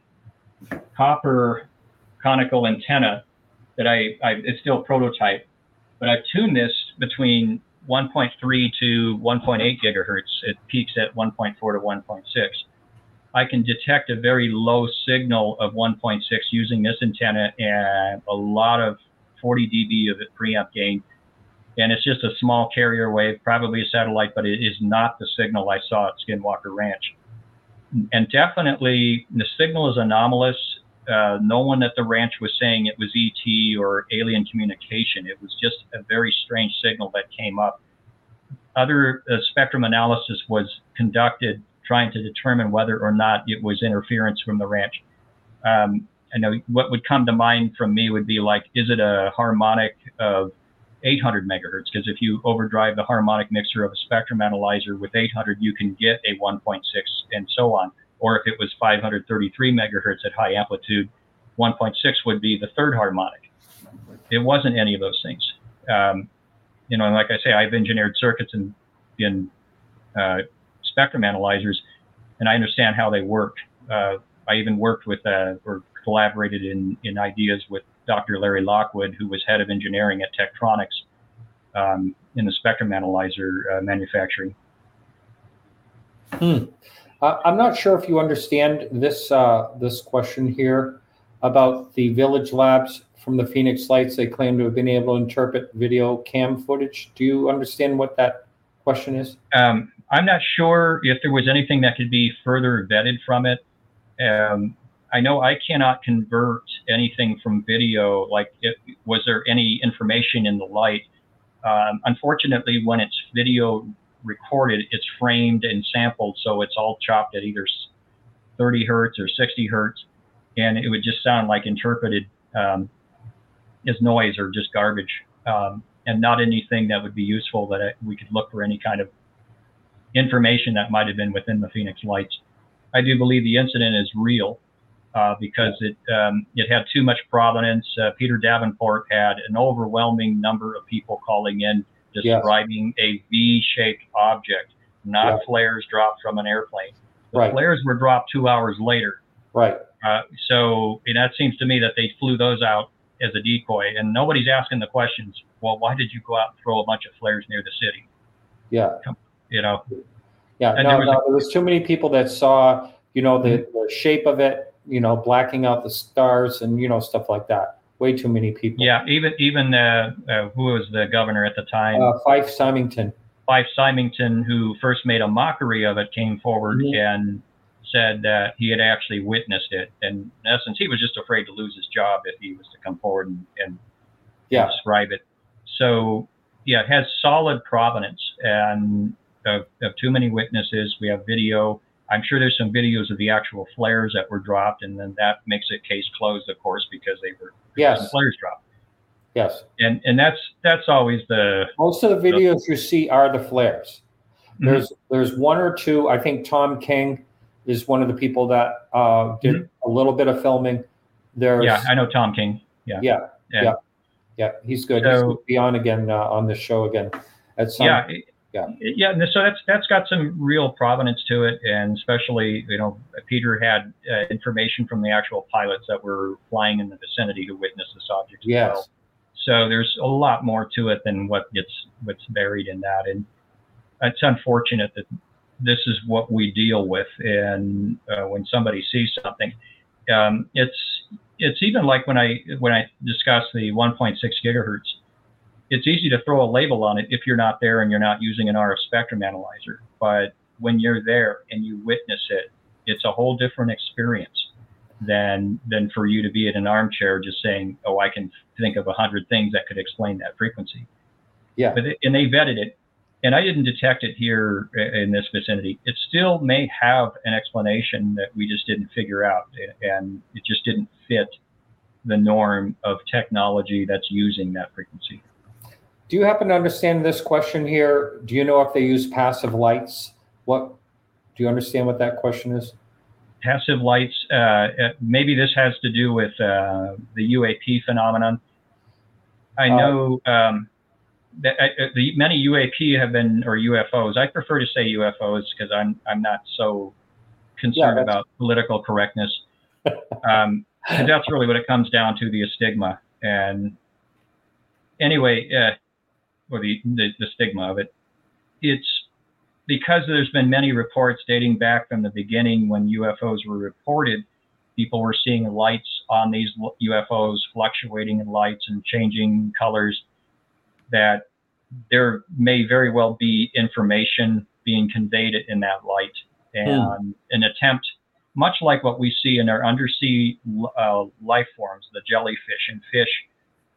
copper conical antenna that I, I, it's still prototype, but I've tuned this between 1.3 to 1.8 gigahertz. It peaks at 1.4 to 1.6. I can detect a very low signal of 1.6 using this antenna and a lot of 40 dB of preamp gain. And it's just a small carrier wave, probably a satellite, but it is not the signal I saw at Skinwalker Ranch. And definitely the signal is anomalous. Uh, no one at the ranch was saying it was ET or alien communication. It was just a very strange signal that came up. Other uh, spectrum analysis was conducted trying to determine whether or not it was interference from the ranch. Um, I know what would come to mind from me would be like, is it a harmonic of 800 megahertz? Because if you overdrive the harmonic mixer of a spectrum analyzer with 800, you can get a 1.6 and so on or if it was 533 megahertz at high amplitude, 1.6 would be the third harmonic. It wasn't any of those things. Um, you know, and like I say, I've engineered circuits in, in uh, spectrum analyzers, and I understand how they work. Uh, I even worked with uh, or collaborated in, in ideas with Dr. Larry Lockwood, who was head of engineering at Tektronix um, in the spectrum analyzer uh, manufacturing. Hmm. Uh, I'm not sure if you understand this uh, this question here about the Village Labs from the Phoenix Lights. They claim to have been able to interpret video cam footage. Do you understand what that question is? Um, I'm not sure if there was anything that could be further vetted from it. Um, I know I cannot convert anything from video. Like, it, was there any information in the light? Um, unfortunately, when it's video recorded, it's framed and sampled, so it's all chopped at either 30 hertz or 60 hertz, and it would just sound like interpreted um, as noise or just garbage, um, and not anything that would be useful that I, we could look for any kind of information that might have been within the Phoenix Lights. I do believe the incident is real uh, because it um, it had too much provenance. Uh, Peter Davenport had an overwhelming number of people calling in describing yes. a V-shaped object, not flares dropped from an airplane. The right. flares were dropped two hours later. Right. Uh, so that seems to me that they flew those out as a decoy, and nobody's asking the questions. Well, why did you go out and throw a bunch of flares near the city? Yeah. You know. Yeah. And no, there was, no, a, there was too many people that saw, you know, the, mm-hmm. the shape of it, you know, blacking out the stars and you know stuff like that way too many people. Yeah, even even uh, uh, who was the governor at the time? Uh, Fife Symington. Fife Symington, who first made a mockery of it, came forward mm-hmm. and said that he had actually witnessed it. And in essence, he was just afraid to lose his job if he was to come forward and, and yeah. describe it. So yeah, it has solid provenance and of, of too many witnesses. We have video. I'm sure there's some videos of the actual flares that were dropped, and then that makes it case closed, of course, because they were yes. flares dropped. Yes, and and that's that's always the most of the videos the, you see are the flares. Mm-hmm. There's there's one or two. I think Tom King is one of the people that uh, did mm-hmm. a little bit of filming. There's yeah, I know Tom King. Yeah, yeah, yeah, yeah. yeah he's good. So, he's going to be on again uh, on the show again at some. Yeah, yeah yeah so that's that's got some real provenance to it and especially you know peter had uh, information from the actual pilots that were flying in the vicinity who witnessed this object yes. Well. so there's a lot more to it than what gets what's buried in that and it's unfortunate that this is what we deal with and uh, when somebody sees something um, it's it's even like when i when i discuss the 1.6 gigahertz it's easy to throw a label on it if you're not there and you're not using an RF spectrum analyzer. But when you're there and you witness it, it's a whole different experience than than for you to be in an armchair just saying, "Oh, I can think of a hundred things that could explain that frequency." Yeah. But and they vetted it. and I didn't detect it here in this vicinity. It still may have an explanation that we just didn't figure out, and it just didn't fit the norm of technology that's using that frequency. Do you happen to understand this question here? Do you know if they use passive lights? What do you understand what that question is? Passive lights. Uh, uh maybe this has to do with uh, the UAP phenomenon. I uh, know um, that uh, the many UAP have been or UFOs. I prefer to say UFOs because I'm I'm not so concerned yeah, about political correctness. um, that's really what it comes down to the stigma. And anyway, uh, or the, the, the stigma of it. It's because there's been many reports dating back from the beginning when UFOs were reported. People were seeing lights on these UFOs fluctuating in lights and changing colors. That there may very well be information being conveyed in that light, hmm. and an attempt, much like what we see in our undersea uh, life forms, the jellyfish and fish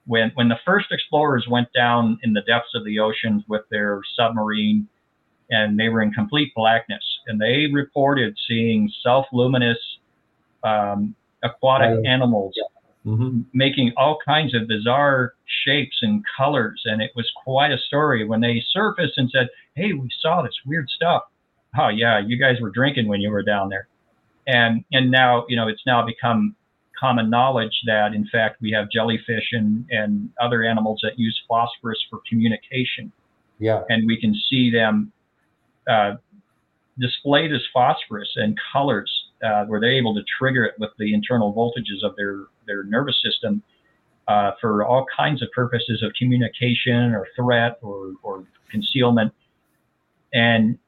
when when the first explorers went down in the depths of the oceans with their submarine and they were in complete blackness and they reported seeing self-luminous um, aquatic animals yeah. mm-hmm. making all kinds of bizarre shapes and colors and it was quite a story when they surfaced and said hey we saw this weird stuff oh yeah you guys were drinking when you were down there and and now you know it's now become common knowledge that, in fact, we have jellyfish and, and other animals that use phosphorus for communication. Yeah. And we can see them uh, display this phosphorus and colors uh, where they're able to trigger it with the internal voltages of their, their nervous system uh, for all kinds of purposes of communication or threat or, or concealment. And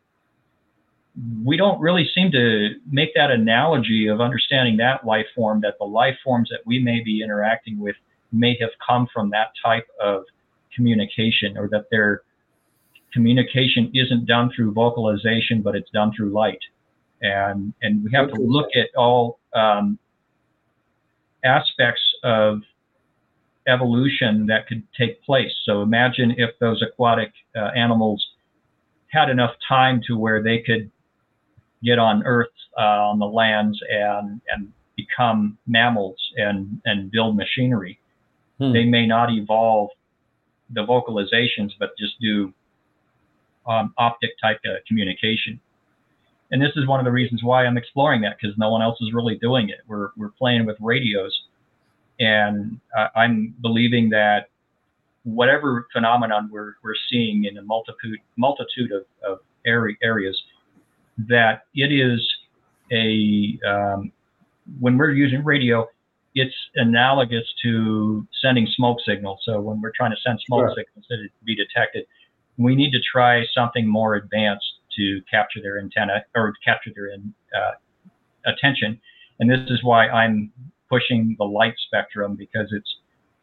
we don't really seem to make that analogy of understanding that life form that the life forms that we may be interacting with may have come from that type of communication or that their communication isn't done through vocalization but it's done through light. And and we have to look at all um, aspects of evolution that could take place. So imagine if those aquatic uh, animals had enough time to where they could get on Earth uh, on the lands and and become mammals and and build machinery. Hmm. They may not evolve the vocalizations, but just do um, optic type communication. And this is one of the reasons why I'm exploring that because no one else is really doing it. We're we're playing with radios, and uh, I'm believing that whatever phenomenon we're we're seeing in a multitude multitude of, of area, areas that it is a um, when we're using radio, it's analogous to sending smoke signals. So when we're trying to send smoke sure. signals that it be detected, we need to try something more advanced to capture their antenna or capture their in, uh, attention. And this is why I'm pushing the light spectrum because it's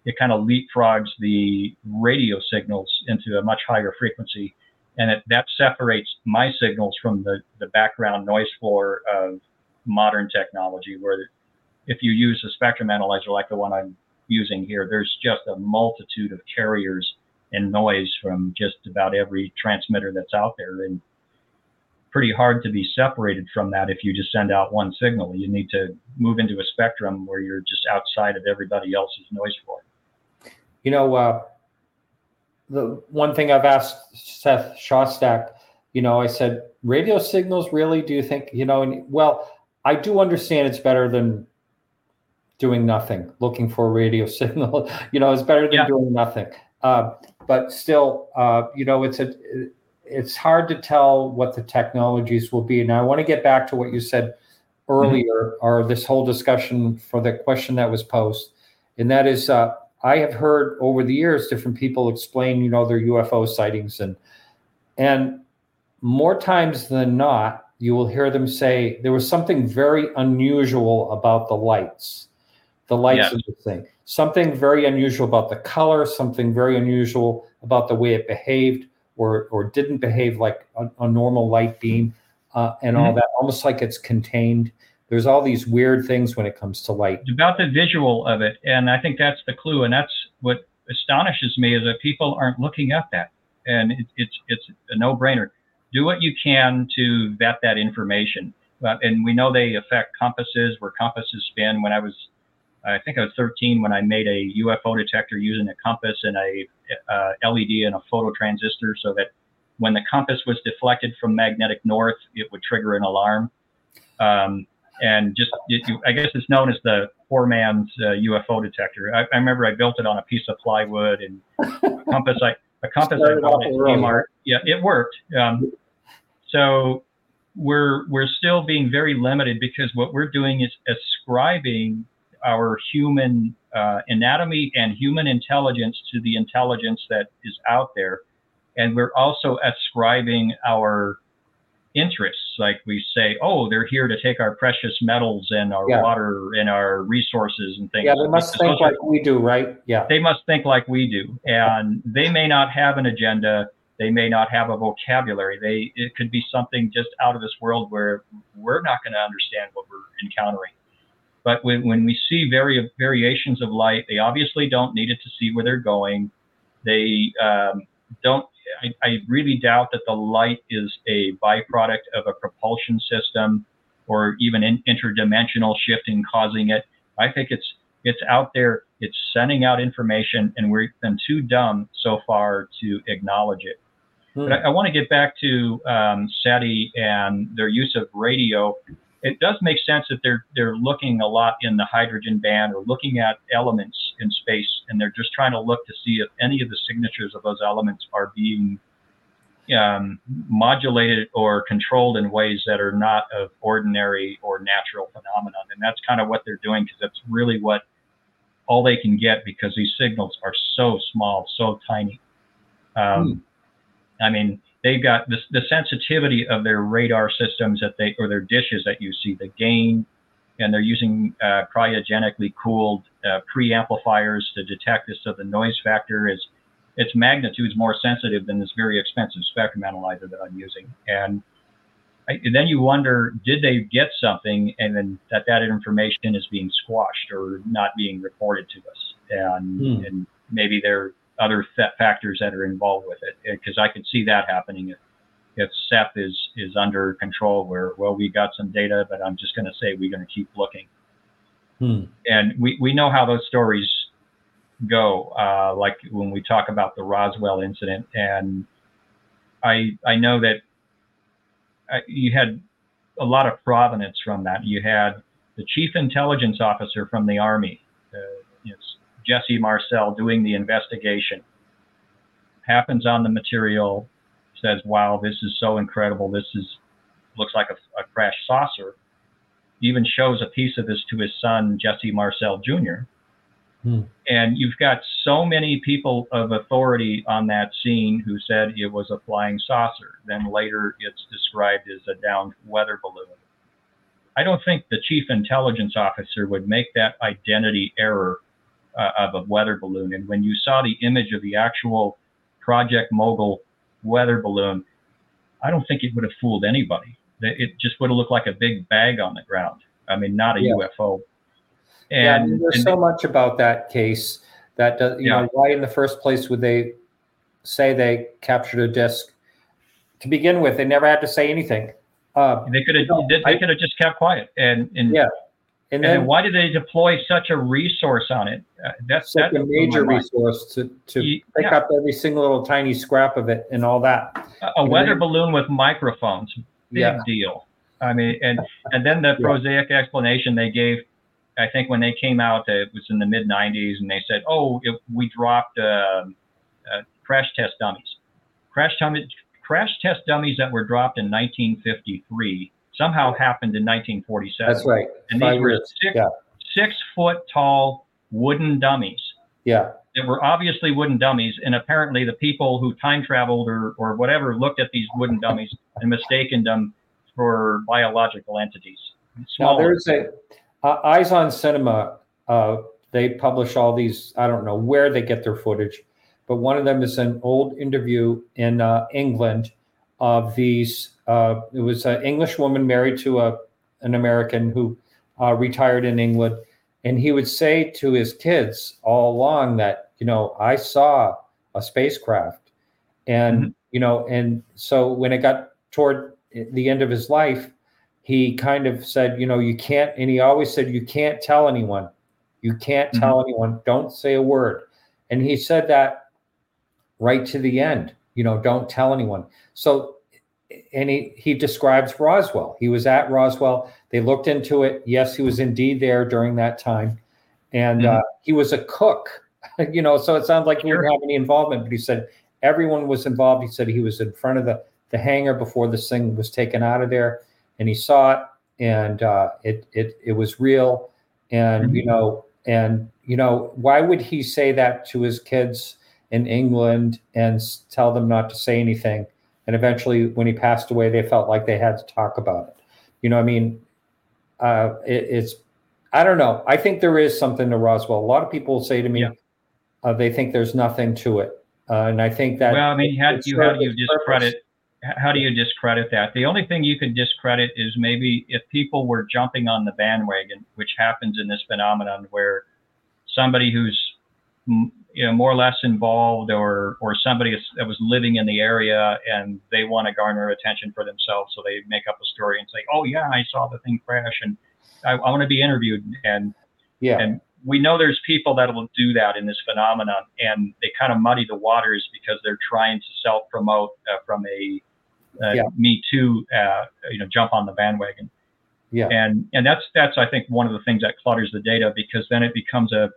it kind of leapfrogs the radio signals into a much higher frequency and it, that separates my signals from the, the background noise floor of modern technology where if you use a spectrum analyzer like the one i'm using here there's just a multitude of carriers and noise from just about every transmitter that's out there. And pretty hard to be separated from that if you just send out one signal. You need to move into a spectrum where you're just outside of everybody else's noise floor. You know uh, the one thing I've asked Seth Shostak, you know, I said, radio signals really? Do you think, you know, and well, I do understand it's better than doing nothing, looking for a radio signal, you know, it's better than yeah. doing nothing. Uh, but still, uh, you know, it's a, it's hard to tell what the technologies will be. Now, I want to get back to what you said earlier, mm-hmm. or this whole discussion for the question that was posed, and that is, uh, I have heard over the years different people explain, you know, their UFO sightings and and more times than not, you will hear them say there was something very unusual about the lights, the lights yeah. of the thing, something very unusual about the color, something very unusual about the way it behaved or or didn't behave like a, a normal light beam, uh, and mm-hmm. all that, almost like it's contained there's all these weird things when it comes to light. It's about the visual of it, and I think that's the clue, and that's what astonishes me is that people aren't looking at that. and it, it's it's a no-brainer. Do what you can to vet that information, uh, and we know they affect compasses where compasses spin. When I was, I think I was 13 when I made a UFO detector using a compass and a uh, LED and a photo transistor, so that when the compass was deflected from magnetic north, it would trigger an alarm. Um, and just it, I guess it's known as the poor man's uh, UFO detector. I, I, remember I built it on a piece of plywood and a compass. I a compass I bought at Kmart. Yeah, it worked. Um, so we're we're still being very limited because what we're doing is ascribing our human uh, anatomy and human intelligence to the intelligence that is out there, and we're also ascribing our interests. Like we say, oh, they're here to take our precious metals and our yeah. water and our resources and things. Yeah, they must think like are, we do, right? Yeah. They must think like we do. And they may not have an agenda. They may not have a vocabulary. They it could be something just out of this world where we're not going to understand what we're encountering. But when, when we see vari- variations of light, they obviously don't need it to see where they're going. They um, don't I, I really doubt that the light is a byproduct of a propulsion system or even an interdimensional shifting causing it. I think it's it's out there, it's sending out information, and we've been too dumb so far to acknowledge it. Hmm. But I, I want to get back to um, SETI and their use of radio it does make sense that they're they're looking a lot in the hydrogen band or looking at elements in space, and they're just trying to look to see if any of the signatures of those elements are being um, modulated or controlled in ways that are not of ordinary or natural phenomenon. And that's kind of what they're doing because that's really what all they can get because these signals are so small, so tiny. Um, hmm. I mean, they've got this, the sensitivity of their radar systems that they or their dishes that you see, the gain, and they're using uh, cryogenically cooled uh, preamplifiers to detect this. So the noise factor is its magnitude is more sensitive than this very expensive spectrum analyzer that I'm using. And, I, and then you wonder, did they get something, and then that that information is being squashed or not being reported to us, and hmm. and maybe they're other factors that are involved with it because I could see that happening if, if SETI is is under control where well we got some data but I'm just going to say we're going to keep looking. Hmm. and we, we know how those stories go uh, like when we talk about the Roswell incident. And I I know that I, uh, you had a lot of provenance from that. You had the chief intelligence officer from the army uh, you know, Jesse Marcel doing the investigation, happens on the material, says, "Wow, this is so incredible. This is looks like a, a crash saucer." Even shows a piece of this to his son Jesse Marcel Jr. Hmm. And you've got so many people of authority on that scene who said it was a flying saucer. Then later it's described as a downed weather balloon. I don't think the chief intelligence officer would make that identity error uh, of a weather balloon. And when you saw the image of the actual Project Mogul weather balloon, I don't think it would have fooled anybody. It just would have looked like a big bag on the ground. I mean, not a yeah. UFO. And yeah, there's and, so much about that case that does, you yeah. know, why in the first place would they say they captured a disc? To begin with, they never had to say anything. Uh, they could have. they could have just kept quiet and and yeah. And, and then, then, why did they deploy such a resource on it? Uh, that's such a major resource to, to you, pick yeah. up every single little tiny scrap of it and all that. A, a weather then, balloon with microphones, big yeah. deal. I mean, and and then the prosaic explanation they gave, I think when they came out, it was in the mid '90s, and they said, "Oh, it, we dropped uh, uh, crash test dummies, crash, tum- crash test dummies that were dropped in 1953." Somehow happened in 1947. That's right. And Five these were six, yeah. six foot tall wooden dummies. Yeah. That were obviously wooden dummies. And apparently the people who time traveled or, or whatever looked at these wooden dummies and mistaken them for biological entities. Now there's a uh, Eyes on Cinema. Uh, they publish all these. I don't know where they get their footage, but one of them is an old interview in uh, England of these. Uh, it was an English woman married to a an American who uh, retired in England, and he would say to his kids all along that you know I saw a spacecraft, and Mhm. you know, and so when it got toward the end of his life, he kind of said, you know, you can't, and he always said, you can't tell anyone, you can't tell anyone, don't say a word, and he said that right to the end, you know, don't tell anyone. So, and he he describes Roswell. He was at Roswell. They looked into it. Yes, he was indeed there during that time, and uh, he was a cook. you know, so it sounds like he didn't have any involvement, but he said everyone was involved. He said he was in front of the the hangar before this thing was taken out of there, and he saw it, and uh, it it it was real, and you know, and you know, why would he say that to his kids in England and tell them not to say anything? And eventually, when he passed away, they felt like they had to talk about it. You know, I mean, uh, it, it's I don't know. I think there is something to Roswell. A lot of people say to me, Yeah. uh, they think there's nothing to it, uh, and I think that. well, I mean, how do you how do you purpose. discredit? How do you discredit that? The only thing you could discredit is maybe if people were jumping on the bandwagon, which happens in this phenomenon where somebody who's you know more or less involved or or somebody that was living in the area and they want to garner attention for themselves. So they make up a story and say oh yeah i saw the thing crash and i, I want to be interviewed. And Yeah, and we know there's people that will do that in this phenomenon and they kind of muddy the waters because they're trying to self promote uh, from a uh, Yeah. me too uh, you know jump on the bandwagon. Yeah, and and that's that's I think one of the things that clutters the data because then it becomes a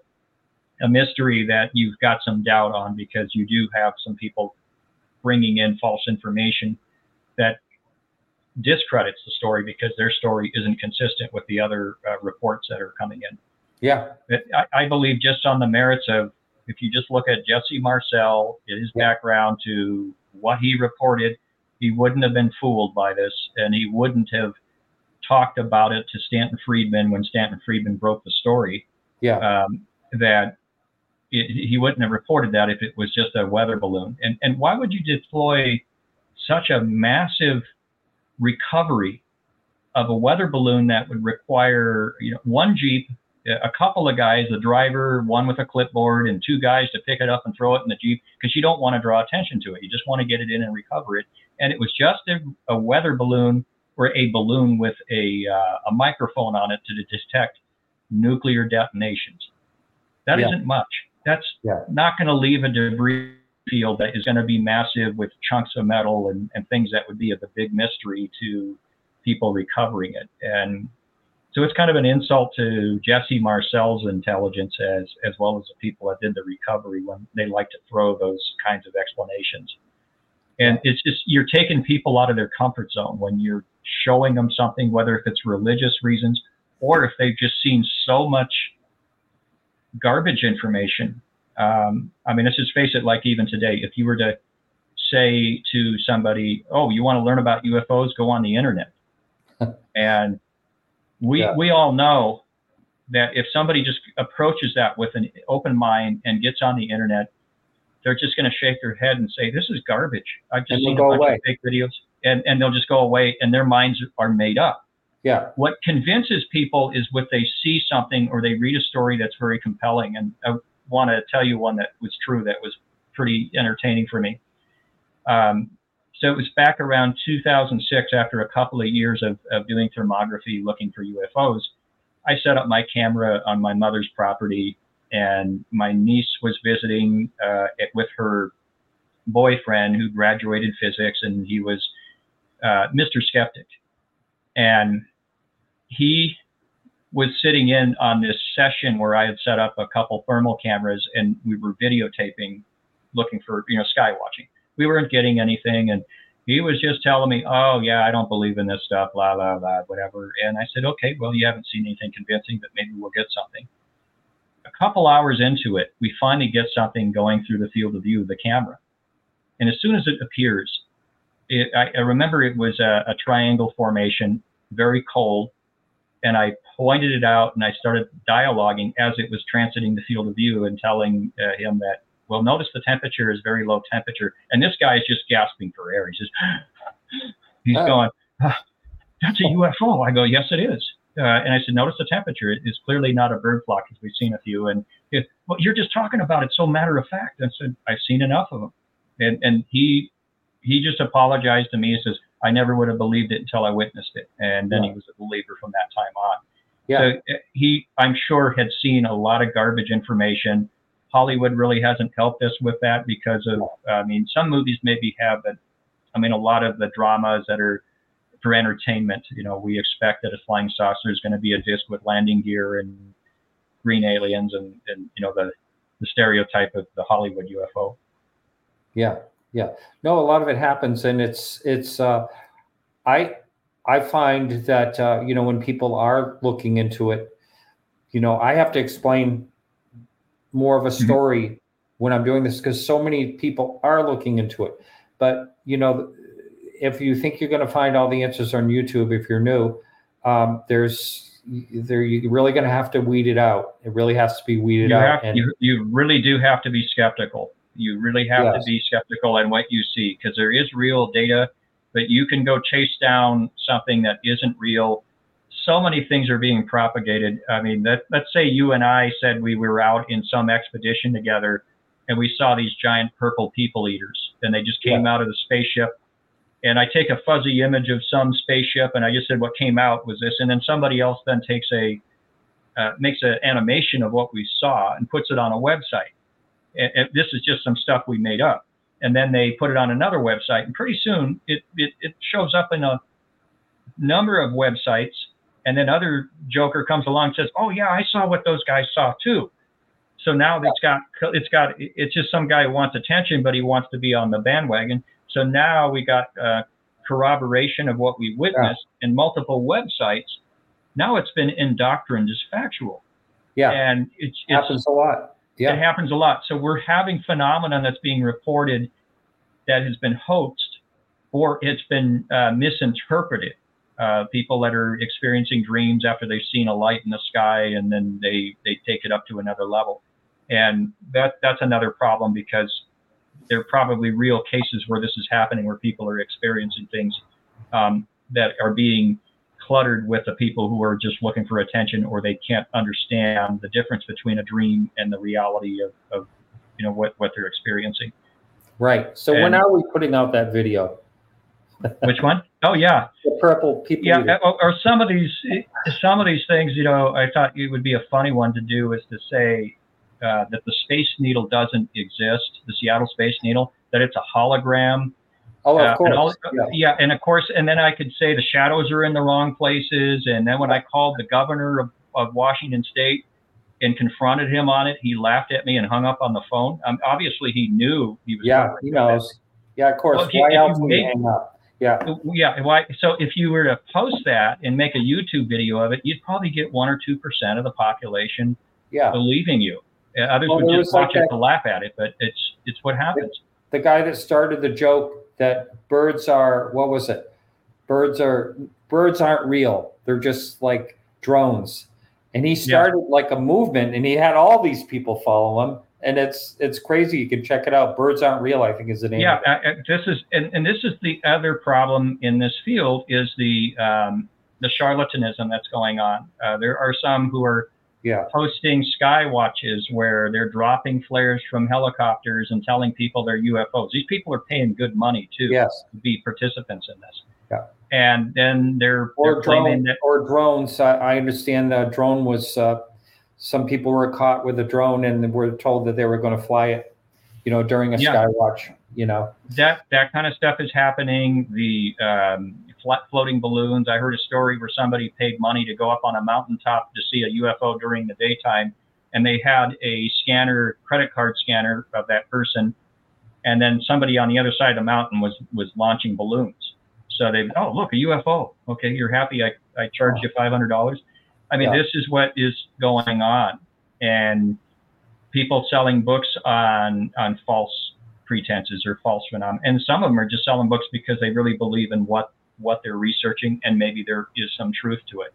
a mystery that you've got some doubt on because you do have some people bringing in false information that discredits the story because their story isn't consistent with the other uh, reports that are coming in. yeah, I, I believe just on the merits of if you just look at Jesse Marcel, his Yeah. background to what he reported, he wouldn't have been fooled by this, and he wouldn't have talked about it to Stanton Friedman when Stanton Friedman broke the story. yeah, Um, that it, he wouldn't have reported that if it was just a weather balloon. And and why would you deploy such a massive recovery of a weather balloon that would require you know one jeep a couple of guys, the driver, one with a clipboard, and two guys to pick it up and throw it in the Jeep because you don't want to draw attention to it. You just want to get it in and recover it. And it was just a, a weather balloon or a balloon with a, uh, a microphone on it to detect nuclear detonations. That Yeah. not much. That's Yeah. not going to leave a debris field that is going to be massive with chunks of metal and, and things that would be of a big mystery to people recovering it. And so it's kind of an insult to Jesse Marcel's intelligence as as well as the people that did the recovery when they like to throw those kinds of explanations. And it's just you're taking people out of their comfort zone when you're showing them something, whether if it's religious reasons or if they've just seen so much garbage information. Um, I mean, let's just face it. Like even today, if you were to say to somebody, "Oh, you want to learn about UFOs? Go on the internet," and we Yeah. we all know that if somebody just approaches that with an open mind and gets on the internet, they're just going to shake their head and say, "This is garbage." I've just seen a bunch away. of fake videos, and and they'll just go away, and their minds are made up. Yeah, What convinces people is what they see something or they read a story that's very compelling. And I want to tell you one that was true that was pretty entertaining for me. Um, so it was back around 2006, after a couple of years of, of doing thermography looking for UFOs. I set up my camera on my mother's property, and my niece was visiting uh, it with her boyfriend who graduated physics, and he was uh, Mr. Skeptic. And he was sitting in on this session where I had set up a couple thermal cameras and we were videotaping, looking for, you know, sky watching. We weren't getting anything. And he was just telling me, oh, yeah, I don't believe in this stuff, blah, blah, blah, whatever. And I said, okay, well, you haven't seen anything convincing, but maybe we'll get something. A couple hours into it, we finally get something going through the field of view of the camera. And as soon as it appears, it, I, I remember it was a, a triangle formation, very cold, and I pointed it out and I started dialoguing as it was transiting the field of view and telling uh, him that, well, notice the temperature is very low temperature, and this guy is just gasping for air. He's just, he's Oh. going, "Ah, that's a UFO. I go, yes, it is. Uh, and I said, notice the temperature. It is clearly not a bird flock, as we've seen a few. And he, well, you're just talking about it so matter of fact. I said, I've seen enough of them. And and he he just apologized to me. He says, I never would have believed it until I witnessed it. And then Yeah. he was a believer from that time on. Yeah. So uh, he, I'm sure, had seen a lot of garbage information. Hollywood really hasn't helped us with that because of, I mean, some movies maybe have, but I mean, a lot of the dramas that are for entertainment, you know, we expect that a flying saucer is going to be a disc with landing gear and green aliens and, and you know, the, the stereotype of the Hollywood UFO. Yeah, yeah. No, a lot of it happens, and it's it's. Uh, I I find that uh, you know when people are looking into it, you know, I have to explain more of a Mhm. story when I'm doing this because so many people are looking into it. But you know, if you think you're going to find all the answers on YouTube, if you're new, um, there's there you're really going to have to weed it out. It really has to be weeded You, out. have, you, you really do have to be skeptical. You really have Yes. to be skeptical in what you see because there is real data, but you can go chase down something that isn't real. So many things are being propagated. I mean, that, let's say you and I said we were out in some expedition together and we saw these giant purple people eaters and they just came out of the spaceship. And I take a fuzzy image of some spaceship and I just said what came out was this. And then somebody else then takes a uh, makes an animation of what we saw and puts it on a website. And, this is just some stuff we made up. And then they put it on another website, and pretty soon it, it, it shows up in a number of websites. And then other joker comes along and says, "Oh yeah, I saw what those guys saw too." So now it's got it's got it's just some guy who wants attention, but he wants to be on the bandwagon. So now we got uh, corroboration of what we witnessed in multiple websites. Now it's been indoctrined as factual yeah, and it's, it it's happens a lot. It happens a lot. So we're having phenomenon that's being reported that has been hoaxed or it's been uh, misinterpreted. Uh, people that are experiencing dreams after they've seen a light in the sky and then they they take it up to another level, and that that's another problem because there are probably real cases where this is happening where people are experiencing things um, that are being cluttered with the people who are just looking for attention or they can't understand the difference between a dream and the reality of, of you know what what they're experiencing right. So when are we putting out that video? which one? Oh yeah The purple people. yeah eater. or some of these some of these things you know i thought it would be a funny one to do is to say uh, that the space needle doesn't exist the seattle space needle that it's a hologram Oh, Uh, of course. and all- yeah. yeah, and of course, and then I could say the shadows are in the wrong places. And then when I called the governor of, of Washington State and confronted him on it, he laughed at me and hung up on the phone. Um, obviously, he knew he was. Yeah, he knows. Yeah, of course. Well, Why else would he hang up? Yeah, Yeah, why? So if you were to post that and make a YouTube video of it, you'd probably get one or two percent of the population yeah. believing you. Uh, Others Well, would just was like watch it that- to laugh at it, but it's it's what happens. The guy that started the joke that birds are what was it? Birds are birds aren't real. They're just like drones. And he started like a movement, and he had all these people follow him. And it's it's crazy. You can check it out. Birds aren't real. I think is the name. Yeah, uh, uh, this is and, and this is the other problem in this field is the um, the charlatanism that's going on. Uh, there are some who are yeah, posting sky watches where they're dropping flares from helicopters and telling people they're UFOs. These people are paying good money too yes. to be participants in this. Yeah. And then they're, Or they're claiming drone, that or drones. I, I understand the drone was. Uh, some people were caught with a drone and were told that they were going to fly it. You know, during a Yeah. sky watch. You know. that that kind of stuff is happening. The um, floating balloons. I heard a story where somebody paid money to go up on a mountaintop to see a UFO during the daytime, and they had a scanner, credit card scanner of that person, and then somebody on the other side of the mountain was was launching balloons. So they, oh look, a UFO. Okay, you're happy. I I charged you five hundred dollars. I mean, Yeah. this is what is going on, and people selling books on on false pretenses or false phenomena. And some of them are just selling books because they really believe in what what they're researching, and maybe there is some truth to it.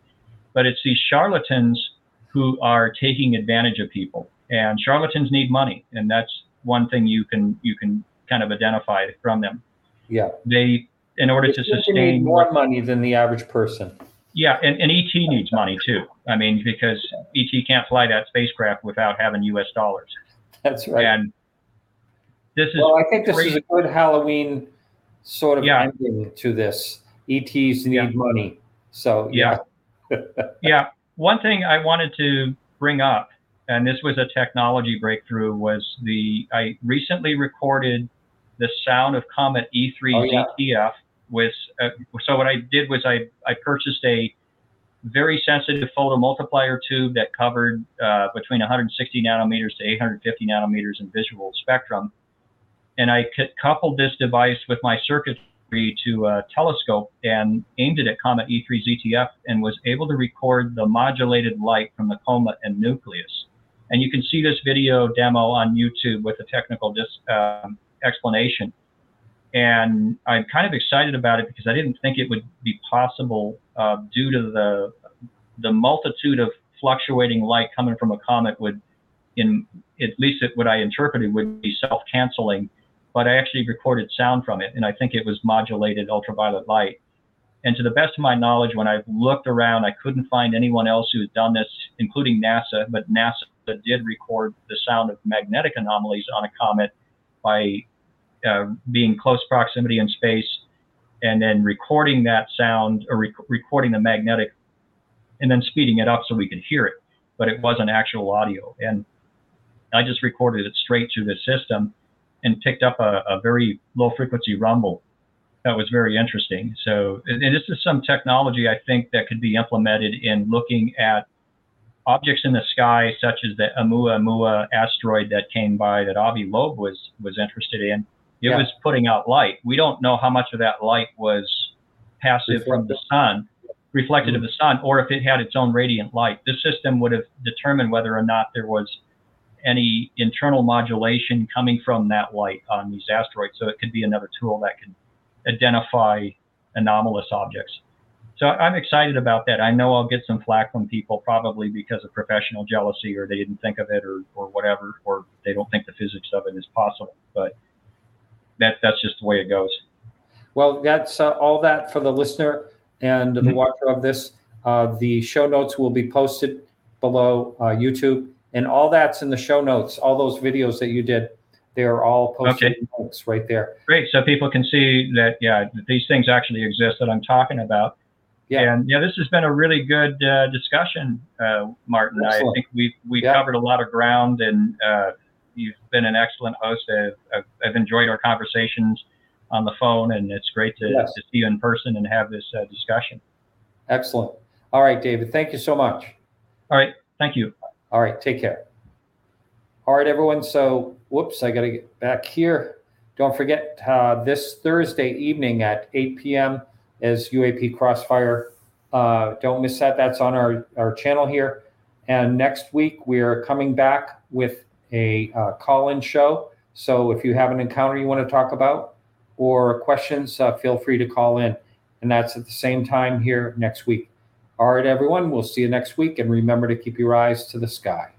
But it's these charlatans who are taking advantage of people, and charlatans need money, and that's one thing you can you can kind of identify from them. Yeah. They, in order to sustain more money than the average person. yeah, and, and ET needs money too. I mean, because ET can't fly that spacecraft without having U.S. dollars. That's right. And this is Well, I think this is a good Halloween sort of Yeah. ending to this. ETs need Yeah. money. So, yeah. yeah. One thing I wanted to bring up, and this was a technology breakthrough, was the I recently recorded the sound of Comet E3 Oh, yeah. ZTF. With uh, so what I did was I I purchased a very sensitive photomultiplier tube that covered uh, between 160 nanometers to 850 nanometers in visual spectrum, and I coupled this device with my circuitry to a telescope and aimed it at Comet E3 ZTF and was able to record the modulated light from the coma and nucleus. And you can see this video demo on YouTube with a technical dis- um, explanation. And I'm kind of excited about it because I didn't think it would be possible uh, due to the the multitude of fluctuating light coming from a comet would, in at least it, what I interpreted would be self-canceling. But I actually recorded sound from it, and I think it was modulated ultraviolet light. And to the best of my knowledge, when I've looked around, I couldn't find anyone else who's done this, including NASA. But NASA did record the sound of magnetic anomalies on a comet by uh, being close proximity in space and then recording that sound or rec- recording the magnetic and then speeding it up so we could hear it. But it wasn't actual audio. And I just recorded it straight through the system and picked up a, a very low frequency rumble that was very interesting. So, and this is some technology I think that could be implemented in looking at objects in the sky, such as the Oumuamua asteroid that came by that Avi Loeb was was interested in. It Yeah. was putting out light. We don't know how much of that light was passive from the sun, reflected of the sun, or if it had its own radiant light. This system would have determined whether or not there was any internal modulation coming from that light on these asteroids. So it could be another tool that could identify anomalous objects. So I'm excited about that. I know I'll get some flack from people probably because of professional jealousy or they didn't think of it or, or whatever, or they don't think the physics of it is possible. But that that's just the way it goes. Well, that's uh, all that for the listener and the Mhm. watcher of this. Uh, the show notes will be posted below uh, YouTube, and all that's in the show notes. All those videos that you did, they are all posted Okay. links right there. Great. So people can see that, yeah, that these things actually exist that I'm talking about. Yeah. And yeah, this has been a really good uh, discussion, uh, Martin. Excellent. I think we we Yeah. covered a lot of ground, and uh, you've been an excellent host. I've, I've, I've enjoyed our conversations on the phone, and it's great to, Yes. to see you in person and have this uh, discussion. Excellent. All right, David. Thank you so much. All right. Thank you. All right, take care. All right, everyone. So, whoops, I got to get back here. Don't forget uh, this Thursday evening at 8 p.m. is UAP Crossfire. Uh, don't miss that. That's on our, our channel here. And next week, we're coming back with a uh, call in show. So, if you have an encounter you want to talk about or questions, uh, feel free to call in. And that's at the same time here next week. All right, everyone. We'll see you next week. And remember to keep your eyes to the sky.